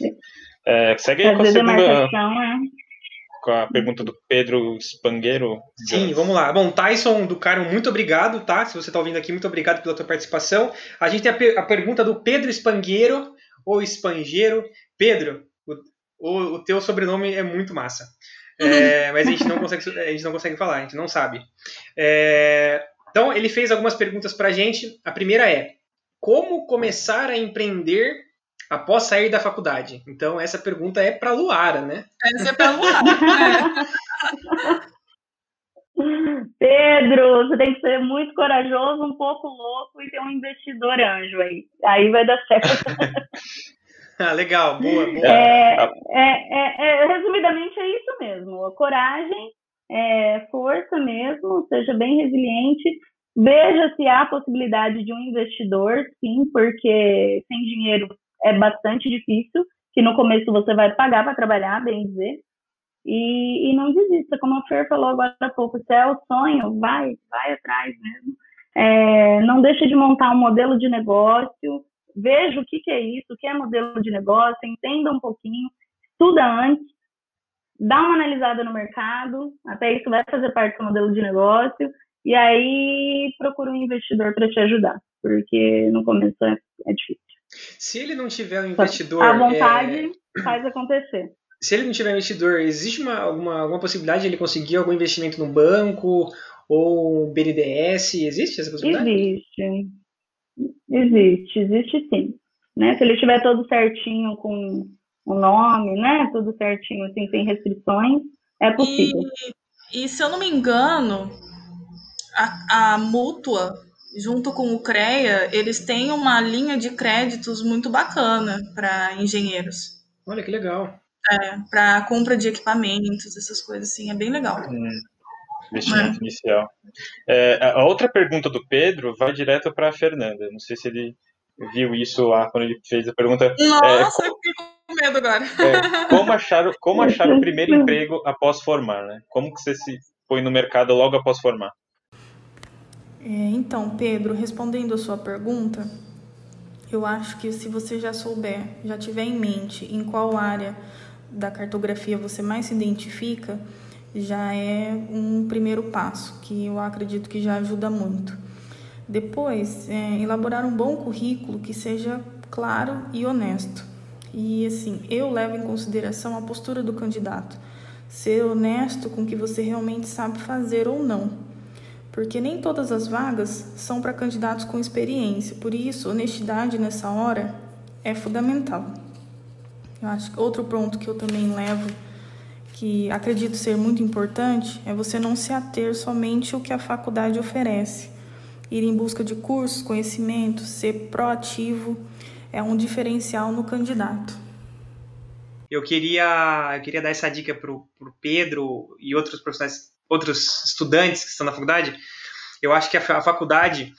É, segue aí com a segunda... É com a pergunta do Pedro Spangueiro. Sim, vamos lá. Bom, Tyson do Caro, muito obrigado, tá? Se você está ouvindo aqui, muito obrigado pela tua participação. A gente tem a, per a pergunta do Pedro Spangueiro, ou Espangeiro. Pedro, o, o, o, teu sobrenome é muito massa. É, mas a gente, não consegue, a gente não consegue falar, a gente não sabe. É, então, ele fez algumas perguntas para a gente. A primeira é: como começar a empreender após sair da faculdade? Então, essa pergunta é para Luara, né? Essa é para Luara. [laughs] Pedro, você tem que ser muito corajoso, um pouco louco e ter um investidor anjo aí. Aí vai dar certo. [laughs] ah, legal, boa, boa. É, é, é, resumidamente é isso mesmo. Coragem, é, força mesmo, seja bem resiliente. Veja se há possibilidade de um investidor, sim, porque sem dinheiro é bastante difícil, que no começo você vai pagar para trabalhar, bem dizer. E, e não desista, como a Fer falou agora há pouco, se é o sonho, vai, vai atrás mesmo. É, não deixe de montar um modelo de negócio, veja o que, que é isso, o que é modelo de negócio, entenda um pouquinho, estuda antes, dá uma analisada no mercado, até isso vai fazer parte do modelo de negócio, e aí procura um investidor para te ajudar, porque no começo é, é, difícil. Se ele não tiver um investidor. A vontade é... faz acontecer se ele não tiver investidor, existe uma, alguma, alguma possibilidade de ele conseguir algum investimento no banco ou BNDES? Existe essa possibilidade? Existe. Existe, existe sim. Né? Se ele tiver todo certinho com o nome, né? Tudo certinho, assim, sem restrições, é possível. E, e se eu não me engano, a, a mútua, junto com o CREA, eles têm uma linha de créditos muito bacana para engenheiros. Olha que legal. É, para compra de equipamentos, essas coisas assim, é bem legal. Hum, investimento é. inicial. É, a outra pergunta do Pedro vai direto para a Fernanda. Não sei se ele viu isso lá quando ele fez a pergunta. É, Nossa, é, eu fiquei com medo agora. É, como achar, como achar o primeiro [laughs] emprego após formar, né? Como que você se põe no mercado logo após formar? É, então, Pedro, respondendo a sua pergunta, eu acho que se você já souber, já tiver em mente em qual área da cartografia você mais se identifica, já é um primeiro passo, que eu acredito que já ajuda muito. Depois, é, elaborar um bom currículo que seja claro e honesto. E assim, eu levo em consideração a postura do candidato, ser honesto com o que você realmente sabe fazer ou não. Porque nem todas as vagas são para candidatos com experiência, por isso, honestidade nessa hora é fundamental. Eu acho que outro ponto que eu também levo, que acredito ser muito importante, é você não se ater somente ao que a faculdade oferece. Ir em busca de cursos, conhecimentos, ser proativo é um diferencial no candidato. Eu queria, eu queria dar essa dica para o Pedro e outros profissionais, outros estudantes que estão na faculdade. Eu acho que a, a faculdade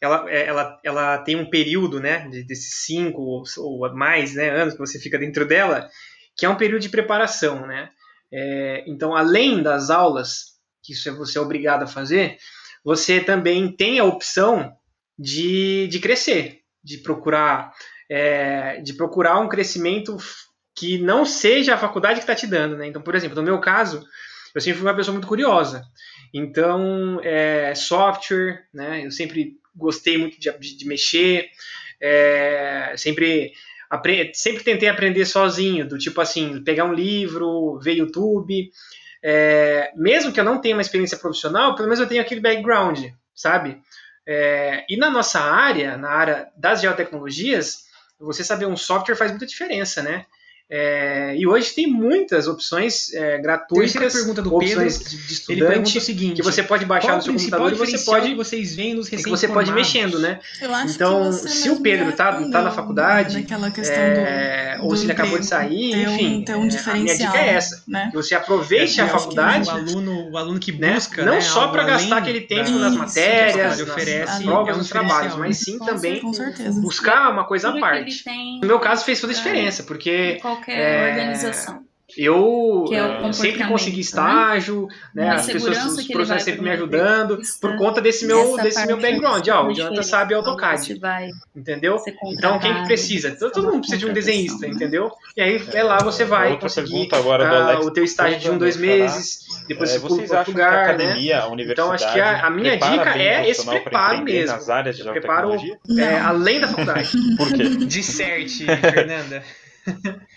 ela, é, ela, ela tem um período, né, de, desses cinco ou, ou, mais né, anos que você fica dentro dela, que é um período de preparação, né? É, então, além das aulas, que isso você é obrigado a fazer, você também tem a opção de, de crescer, de procurar, é, de procurar um crescimento que não seja a faculdade que está te dando, né? Então, por exemplo, no meu caso, eu sempre fui uma pessoa muito curiosa. Então, é, software, né? Eu sempre gostei muito de, de, de mexer, é, sempre sempre tentei aprender sozinho, do tipo assim, pegar um livro, ver YouTube, é, mesmo que eu não tenha uma experiência profissional, pelo menos eu tenho aquele background, sabe? É, e na nossa área, na área das geotecnologias, você saber um software faz muita diferença, né? É, e hoje tem muitas opções é, gratuitas. Terceira pergunta do Pedro, de, estudante, o seguinte, que você pode baixar no seu computador e você pode vocês veem nos que você pode ir mexendo, né? então, se o Pedro tá, tá na faculdade, é, do, ou se ele acabou de sair, enfim, um, um a minha dica é essa, né? que você aproveite a faculdade, o aluno, o aluno que né? busca, não né, só para gastar aquele tempo nas matérias, oferece provas, nos trabalhos, mas sim também buscar uma coisa à parte. No meu caso fez toda a diferença, porque qualquer é, organização. Eu é sempre consegui né? estágio, né? né? As pessoas, os professores sempre me ajudando por conta desse meu, desse meu background. Ó, o Jonathan sabe AutoCAD. Entendeu? Então quem que precisa? Todo mundo precisa de um desenhista, né? entendeu? E aí é lá você vai Outra conseguir agora uh, o teu estágio de um, dois meses, depois é, você pula para outro lugar, né? Então acho que a, a minha dica é esse preparo mesmo. Nas áreas de preparo é, além da faculdade. Por quê? [laughs] Disserte, Fernanda. [laughs]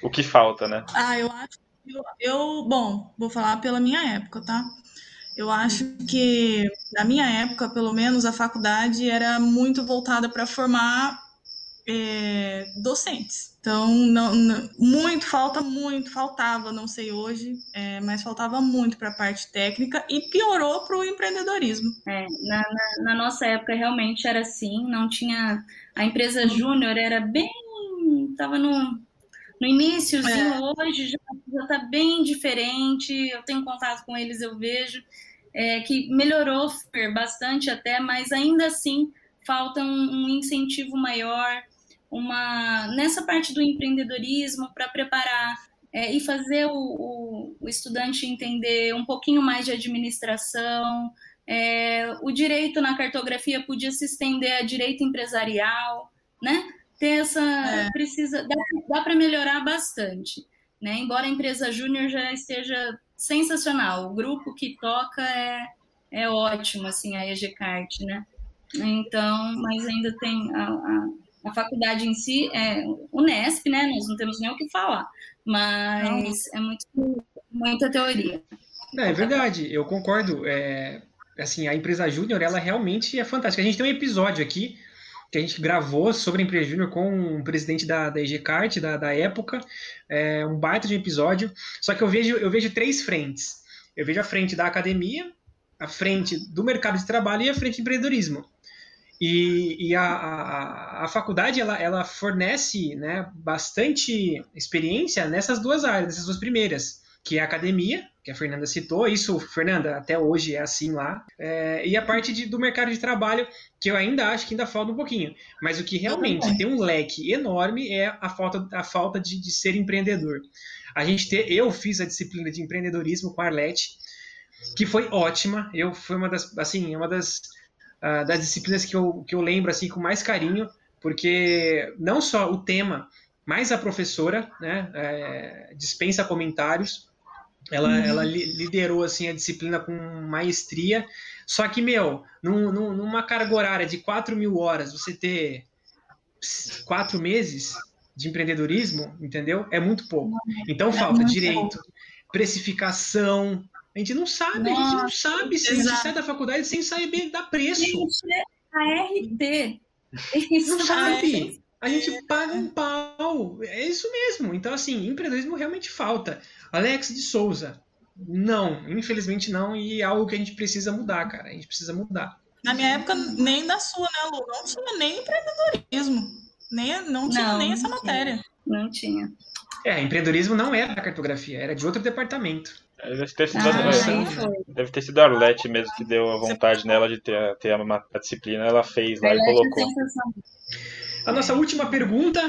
o que falta, né? Ah, eu acho Eu, eu, bom, vou falar pela minha época, tá? Eu acho que, na minha época, pelo menos, a faculdade era muito voltada para formar é, docentes. Então, não, não, muito, falta muito, faltava, não sei hoje, é, mas faltava muito para a parte técnica e piorou para o empreendedorismo. É, na, na, na, nossa época realmente era assim, não tinha. A empresa júnior era bem. estava no, no iníciozinho, é. hoje já está bem diferente. Eu tenho contato com eles, eu vejo é, que melhorou bastante até, mas ainda assim falta um, um incentivo maior uma nessa parte do empreendedorismo para preparar é, e fazer o, o, o, estudante entender um pouquinho mais de administração. É, o direito na cartografia podia se estender a direito empresarial, né? Ter essa é. precisa dá, dá para melhorar bastante, né? Embora a empresa júnior já esteja sensacional, o grupo que toca é, é ótimo, assim, a EGCART, né? Então, mas ainda tem a, a a faculdade em si é Unesp, né? Nós não temos nem o que falar, mas não. é muito, muita teoria. Não, é verdade, eu concordo. É, assim, a empresa Júnior, ela realmente é fantástica. A gente tem um episódio aqui que a gente gravou sobre empresa Júnior com o presidente da, da EGCART, da, da época, é um baita de episódio. Só que eu vejo, eu vejo três frentes. Eu vejo a frente da academia, a frente do mercado de trabalho e a frente de empreendedorismo. E, e a, a, a, faculdade ela, ela fornece né, bastante experiência nessas duas áreas, nessas duas primeiras, que é a academia, que a Fernanda citou, isso, Fernanda, até hoje é assim lá, é, e a parte de, do mercado de trabalho, que eu ainda acho que ainda falta um pouquinho, mas o que realmente tem um leque enorme é a falta, a falta de, de ser empreendedor. A gente ter, eu fiz a disciplina de empreendedorismo com a Arlete, que foi ótima, eu foi uma das, assim, uma das uh, das disciplinas que eu, que eu lembro assim com mais carinho, porque não só o tema, mas a professora né, é, dispensa comentários. Ela, uhum. ela liderou assim a disciplina com maestria. Só que, meu, num, numa carga horária de 4 mil horas, você ter quatro meses de empreendedorismo, entendeu? É muito pouco. Então falta direito, precificação, a gente não sabe, Nossa, a gente não sabe se a gente sai da faculdade sem saber dar preço. Gente, é a RT. Isso não sabe. A gente paga um pau. É isso mesmo. Então, assim, empreendedorismo realmente falta. Alex de Souza. Não, infelizmente não. E é algo que a gente precisa mudar, cara. A gente precisa mudar. Na minha época, nem da sua, né, Lu? Não tinha nem empreendedorismo. Nem, não tinha não, nem essa matéria. Não tinha. É, empreendedorismo não era da cartografia, era de outro departamento. Deve ter sido, ah, deve ter sido a Arlete mesmo que deu a vontade nela de ter, ter a, a disciplina. Ela fez lá e colocou. A nossa última pergunta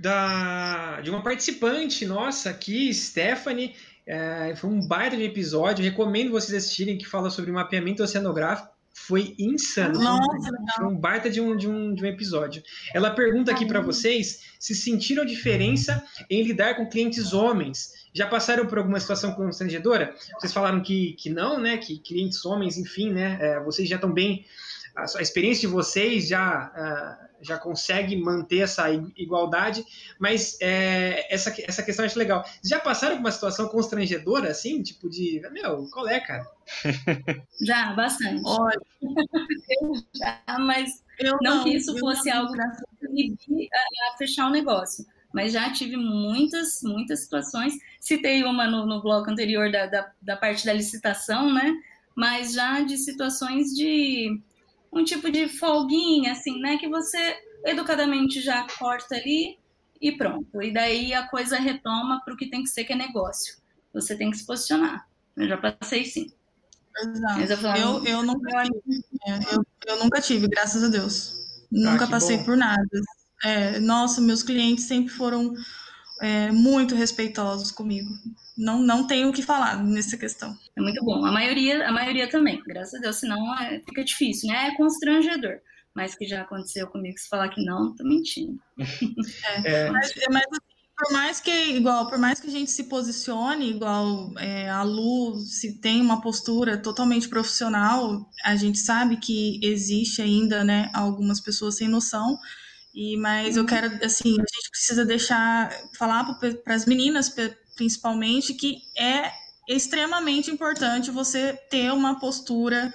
da, de uma participante nossa aqui, Stephanie. É, foi um baita de episódio. Recomendo vocês assistirem que fala sobre mapeamento oceanográfico. Foi insano. Nossa, foi um baita de um, de um, de um episódio. Ela pergunta aqui para vocês se sentiram diferença em lidar com clientes homens já passaram por alguma situação constrangedora? Vocês falaram que, que não, né? Que clientes homens, enfim, né? É, vocês já estão bem. A, a, experiência de vocês já, uh, já consegue manter essa igualdade, mas é, essa, essa questão eu acho legal. Já passaram por uma situação constrangedora, assim? Tipo de. Meu, qual é, cara? [laughs] Já, bastante. Olha. [laughs] já, mas eu não, não que isso fosse não. algo que me a, a fechar o negócio mas já tive muitas, muitas situações. Citei uma no, no bloco anterior da, da, da, parte da licitação, né? Mas já de situações de um tipo de folguinha, assim, né? Que você educadamente já corta ali e pronto. E daí a coisa retoma para o que tem que ser, que é negócio. Você tem que se posicionar. Eu já passei sim. Exato. Mas eu, falava, eu, eu, nunca tive, é, eu, eu nunca tive, graças a Deus. Nunca ah, passei bom. por nada. É, nossa, meus clientes sempre foram é, muito respeitosos comigo. Não, não tenho o que falar nessa questão. É muito bom. A maioria, a maioria também, graças a Deus, senão é, fica difícil, né? É constrangedor. Mas que já aconteceu comigo, se falar que não, tô mentindo. [laughs] É, mas, mas assim, por mais que igual, por mais que a gente se posicione igual é, a Lu, se tem uma postura totalmente profissional, a gente sabe que existe ainda, né, algumas pessoas sem noção e, mas eu uhum. quero, assim, a gente precisa deixar, falar para as meninas, principalmente, que é extremamente importante você ter uma postura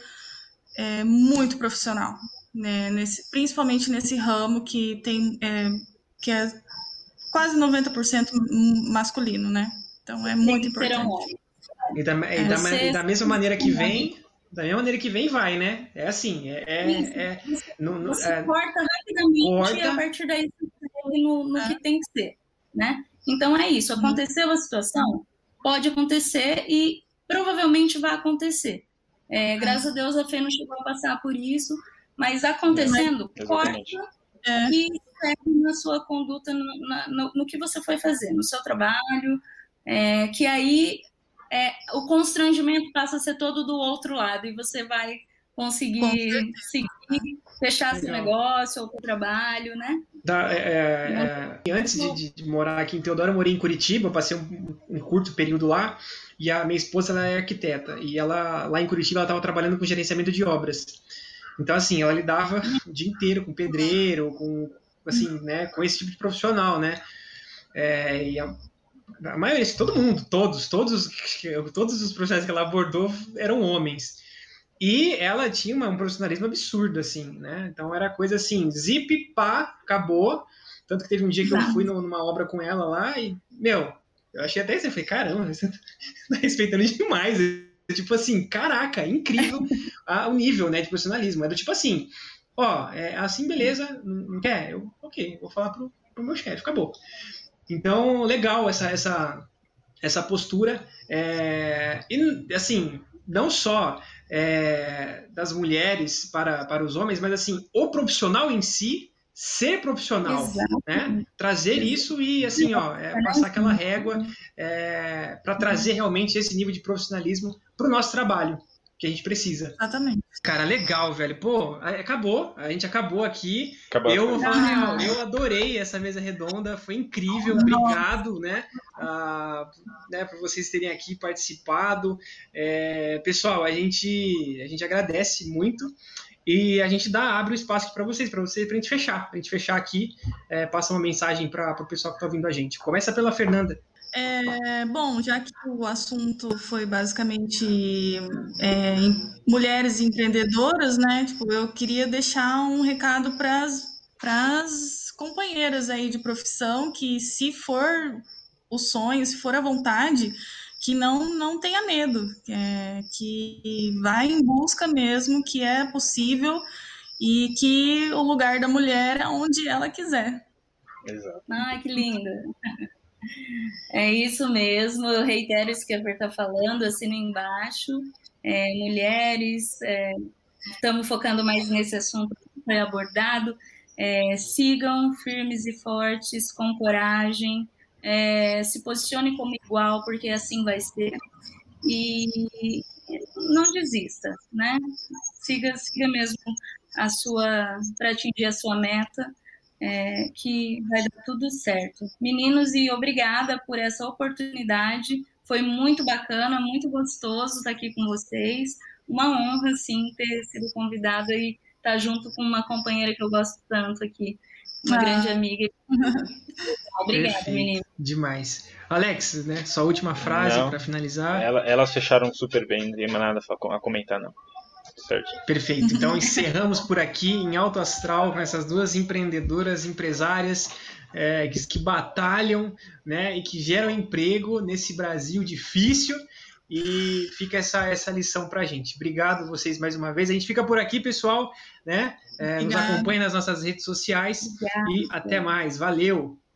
é, muito profissional, né? nesse, principalmente nesse ramo que tem é, que é quase 90% masculino, né? Então é muito importante. E da, e, da, você... e da, mesma maneira que vem, da mesma maneira que vem, vai, né? É assim, é. é, é no, no, você é, corta rapidamente corta... e a partir daí você no, no que tem que ser, né? Então é isso. Aconteceu a situação, pode acontecer e provavelmente vai acontecer. É, graças a Deus a Fê não chegou a passar por isso, mas acontecendo, corta é. e segue na sua conduta, no, na, no, no, que você foi fazer, no seu trabalho, é, que aí é, o constrangimento passa a ser todo do outro lado e você vai conseguir seguir, fechar Legal. seu negócio ou seu trabalho, né? Da, é, é, antes de, de, morar aqui em Teodoro, eu morei em Curitiba, passei um, um, curto período lá, e a minha esposa ela é arquiteta, e ela lá em Curitiba ela estava trabalhando com gerenciamento de obras. Então, assim, ela lidava o dia inteiro com pedreiro, com, assim, né, com esse tipo de profissional, né? É, e a, a maioria, todo mundo, todos, todos, todos os processos que ela abordou eram homens. E ela tinha uma, um profissionalismo absurdo, assim, né? Então era coisa assim, zip, pá, acabou. Tanto que teve um dia que eu fui numa obra com ela lá e, meu, eu achei até isso, eu falei, caramba, você [laughs] tá respeitando demais. Tipo assim, caraca, incrível [laughs] o nível, né, de profissionalismo. Era tipo assim, ó, é assim, beleza, não quer? Eu, ok, vou falar pro, pro meu chefe, acabou. Então, legal essa, essa, essa postura. É, e, assim, não só é, das mulheres para, para os homens, mas assim, o profissional em si ser profissional, Exato. né? Trazer isso e assim, ó, é, passar aquela régua é, para trazer realmente esse nível de profissionalismo para o nosso trabalho que a gente precisa. Exatamente. Cara, legal, velho. Pô, acabou. A gente acabou aqui. Acabou. Eu vou falar real, eu adorei essa mesa redonda, foi incrível. Obrigado, né? Ah, né por vocês terem aqui participado. É, pessoal, a gente, a gente agradece muito. E a gente dá, abre o espaço para vocês, para vocês, para a gente fechar. Para a gente fechar aqui, é, passa uma mensagem para o pessoal que está ouvindo a gente. Começa pela Fernanda. É, bom, já que o assunto foi basicamente é, mulheres empreendedoras, né? Tipo, eu queria deixar um recado para as companheiras aí de profissão que, se for o sonho, se for a vontade, que não, não tenha medo, é, que vai em busca mesmo, que é possível e que o lugar da mulher é onde ela quiser. Exato. Ai, que linda. É isso mesmo, eu reitero isso que a Fer está falando, assino embaixo. É, mulheres, é, estamos focando mais nesse assunto que foi abordado. É, sigam firmes e fortes, com coragem, é, se posicione como igual, porque assim vai ser. E não desista, né? Siga, siga mesmo a sua para atingir a sua meta é, que vai dar tudo certo. Meninos, e obrigada por essa oportunidade. Foi muito bacana, muito gostoso estar aqui com vocês. Uma honra, sim, ter sido convidada e estar junto com uma companheira que eu gosto tanto aqui, uma ah. grande amiga. [laughs] Obrigada, menino. Demais. Alex, né? Sua última frase para finalizar. Ela, elas fecharam super bem, não tem nada a comentar, não. Certo. Perfeito. Então [laughs] encerramos por aqui em alto astral com essas duas empreendedoras, empresárias é, que, que, batalham né, e que geram emprego nesse Brasil difícil. E fica essa, essa lição para a gente. Obrigado vocês mais uma vez. A gente fica por aqui, pessoal. Né? É, nos acompanhe nas nossas redes sociais. Obrigada. E até mais. Valeu!